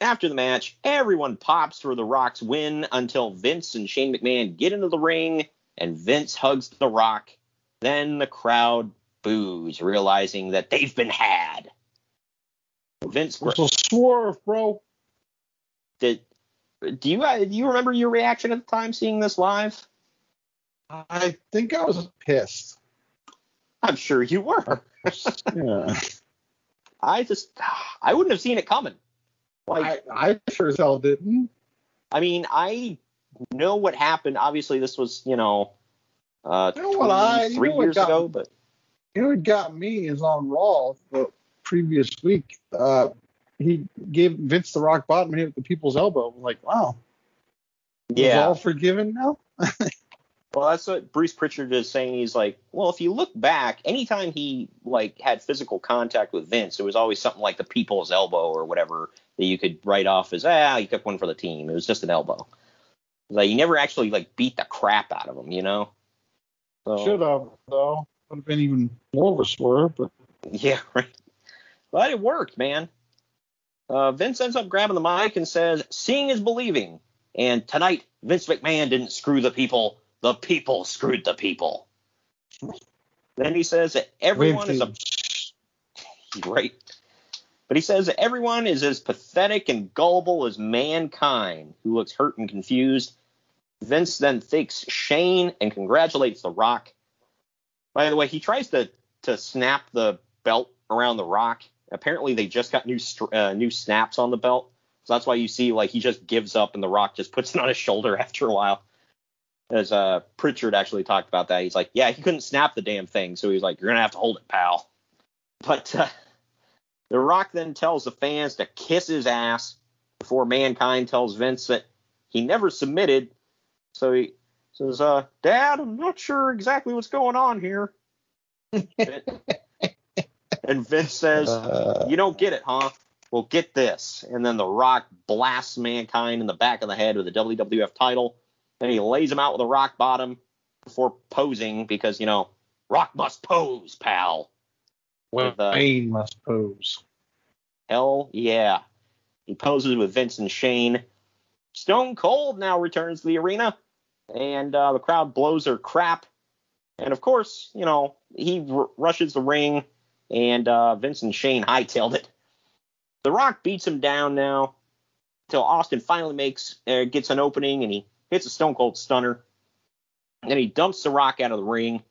After the match, everyone pops for the Rock's win until Vince and Shane McMahon get into the ring and Vince hugs the Rock. Then the crowd boos, realizing that they've been had. Vince
It's a swerve, bro.
did do you uh, do you remember your reaction at the time seeing this live?
I think I was pissed.
I'm sure you were.
Yeah.
I just I wouldn't have seen it coming. Like
I, I sure as hell didn't.
I mean, I know what happened. Obviously, this was you know, uh,
You know what I- you
three
know what
years
got-
ago, but
You know what got me is on Raw the previous week. Uh, he gave Vince the rock bottom hit with the people's elbow. I'm like, wow.
Yeah.
all forgiven now?
Well, that's what Bruce Pritchard is saying. He's like, well, if you look back, anytime he like had physical contact with Vince, it was always something like the people's elbow or whatever that you could write off as ah, he took one for the team. It was just an elbow. Like you never actually like beat the crap out of him, you know. So,
Should have, though. Would have been even more of a swerve, but
Yeah, right. But it worked, man. Uh, Vince ends up grabbing the mic and says, "Seeing is believing." And tonight, Vince McMahon didn't screw the people; the people screwed the people. Then he says that everyone is a great. but he says that everyone is as pathetic and gullible as mankind, who looks hurt and confused. Vince then thanks Shane and congratulates The Rock. By the way, he tries to to snap the belt around the Rock. Apparently, they just got new uh, new snaps on the belt, so that's why you see like he just gives up and the Rock just puts it on his shoulder after a while. As uh, Pritchard actually talked about that, he's like, yeah, he couldn't snap the damn thing, so he's like, you're gonna have to hold it, pal. But uh, the Rock then tells the fans to kiss his ass before Mankind tells Vince that he never submitted. So he says, uh, Dad, I'm not sure exactly what's going on here. and Vince says, You don't get it, huh? Well, get this. And then The Rock blasts Mankind in the back of the head with the WWF title. Then he lays him out with a rock bottom before posing because, you know, Rock must pose, pal. With, uh,
Wayne must pose.
Hell yeah. He poses with Vince and Shane. Stone Cold now returns to the arena, and uh, the crowd blows their crap. And of course, you know, he r- rushes the ring, and uh, Vince and Shane hightailed it. The Rock beats him down now until Austin finally makes uh, gets an opening, and he hits a Stone Cold Stunner. Then he dumps the Rock out of the ring.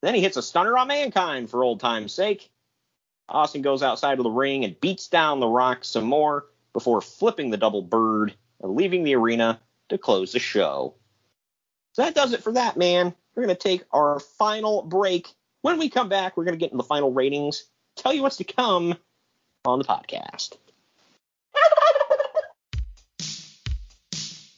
Then he hits a Stunner on Mankind for old time's sake. Austin goes outside of the ring and beats down the Rock some more before flipping the double bird and leaving the arena to close the show. So that does it for that, man. We're going to take our final break. When we come back, we're going to get into the final ratings, tell you what's to come on the podcast.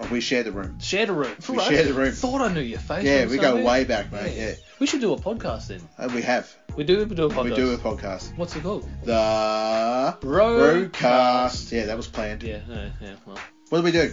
Oh, we share the room.
shared the room.
We
Right.
share the room.
Thought I knew your face.
Yeah, we go way back, mate. Yeah.
We should do a podcast then.
Uh, we have.
We do. We do a podcast.
We do a podcast.
What's it called?
The
Broadcast.
Yeah, that was planned.
Yeah, yeah, yeah. Well.
What do we do?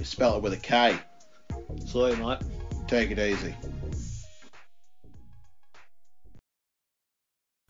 We spell it with a K.
Sorry, mate.
Take it easy.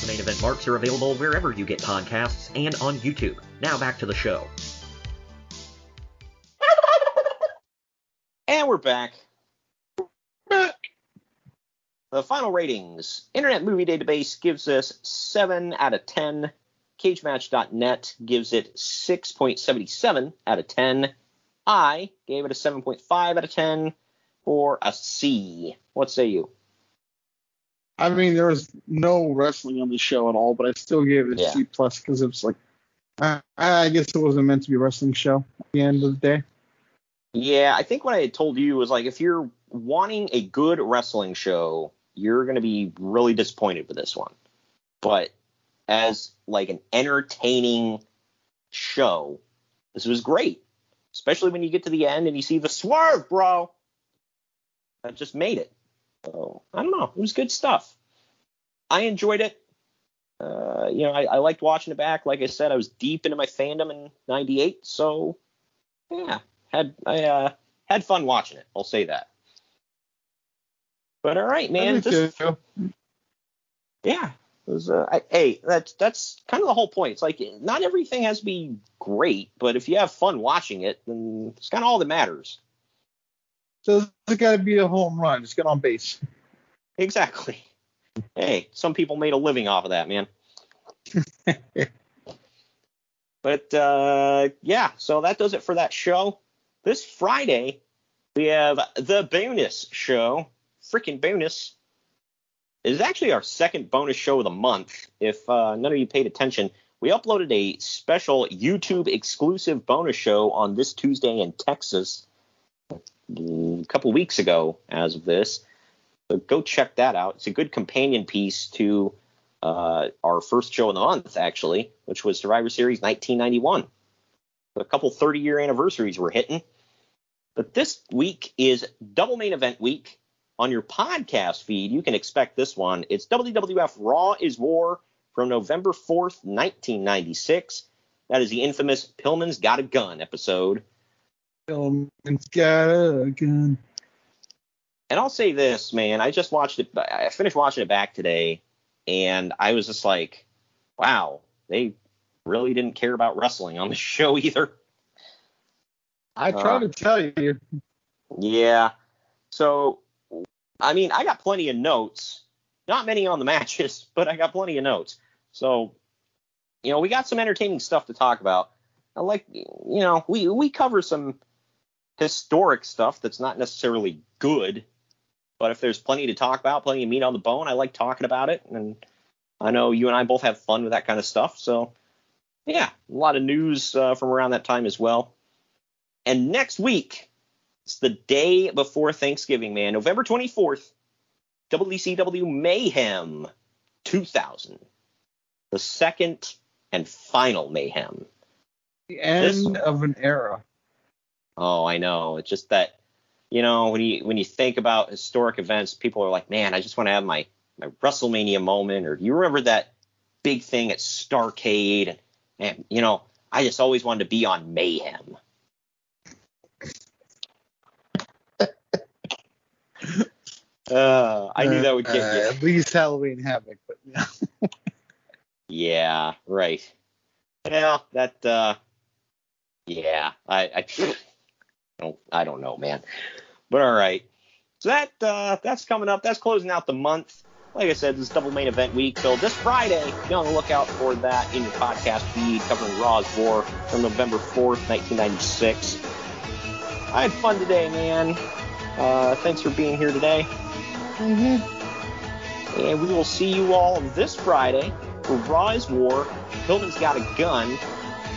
The main event marks are available wherever you get podcasts and on YouTube. Now back to the show.
And we're back. The final ratings. Internet Movie Database gives us 7 out of 10. CageMatch.net gives it 6.77 out of 10. I gave it a 7.5 out of 10 for a C. What say you?
I mean, there was no wrestling on the show at all, but I still gave it a
Yeah.
C plus because it was like, I, I guess it wasn't meant to be a wrestling show at the end of the day.
Yeah, I think what I had told you was like if you're wanting a good wrestling show, you're going to be really disappointed with this one. But as like an entertaining show, this was great. Especially when you get to the end and you see the swerve, bro. That just made it. So I don't know. It was good stuff. I enjoyed it. Uh, you know, I, I liked watching it back. Like I said, I was deep into my fandom in '98, so yeah, had I uh, had fun watching it. I'll say that. But all right, man.
I too.
yeah, it was. Uh, I, hey, that's that's kind of the whole point. It's like not everything has to be great, but if you have fun watching it, then it's kind of all that matters.
So it's got to be a home run. Just get on base.
Exactly. Hey, some people made a living off of that, man. but uh, yeah, so that does it for that show. This Friday, we have the bonus show. Freaking bonus. It is actually our second bonus show of the month. If uh, none of you paid attention, we uploaded a special YouTube exclusive bonus show on this Tuesday in Texas a couple weeks ago as of this. So go check that out. It's a good companion piece to uh, our first show of the month, actually, which was Survivor Series 1991. A couple 30 year anniversaries we're hitting. But this week is double main event week. On your podcast feed, you can expect this one. It's WWF Raw is War from November 4th, 1996. That is the infamous Pillman's Got a Gun episode.
Pillman's got a gun.
And I'll say this, man. I just watched it. I finished watching it back today, and I was just like, wow, they really didn't care about wrestling on the show either.
I try
Uh,
to tell you.
Yeah. So, I mean, I got plenty of notes. Not many on the matches, but I got plenty of notes. So, you know, we got some entertaining stuff to talk about. I like, you know, we we cover some historic stuff that's not necessarily good, but if there's plenty to talk about, plenty of meat on the bone, I like talking about it. And I know you and I both have fun with that kind of stuff. So, yeah, a lot of news uh, from around that time as well. And next week, it's the day before Thanksgiving, man. November 24th, WCW Mayhem 2000. The second and final Mayhem.
The end
This-
of an era.
Oh, I know. It's just that, you know, when you when you think about historic events, people are like, man, I just want to have my my WrestleMania moment. Or do you remember that big thing at Starcade? And, and you know, I just always wanted to be on Mayhem. Uh, I knew that would get
Uh,
you.
At least Halloween Havoc, but yeah.
Yeah, right. Yeah, that. uh Yeah, I. I don't. I don't know, man. But all right. So that uh, that's coming up. That's closing out the month. Like I said, this is double main event week. So this Friday, be on the lookout for that in your podcast feed covering Raw's War from November 4th, 1996. I had fun today, man. Uh, thanks for being here today. Mm-hmm. And we will see you all this Friday for Raw is War, Pillman's Got a Gun,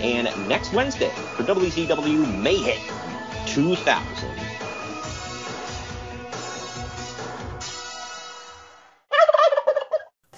and next Wednesday for WCW Mayhem 2000.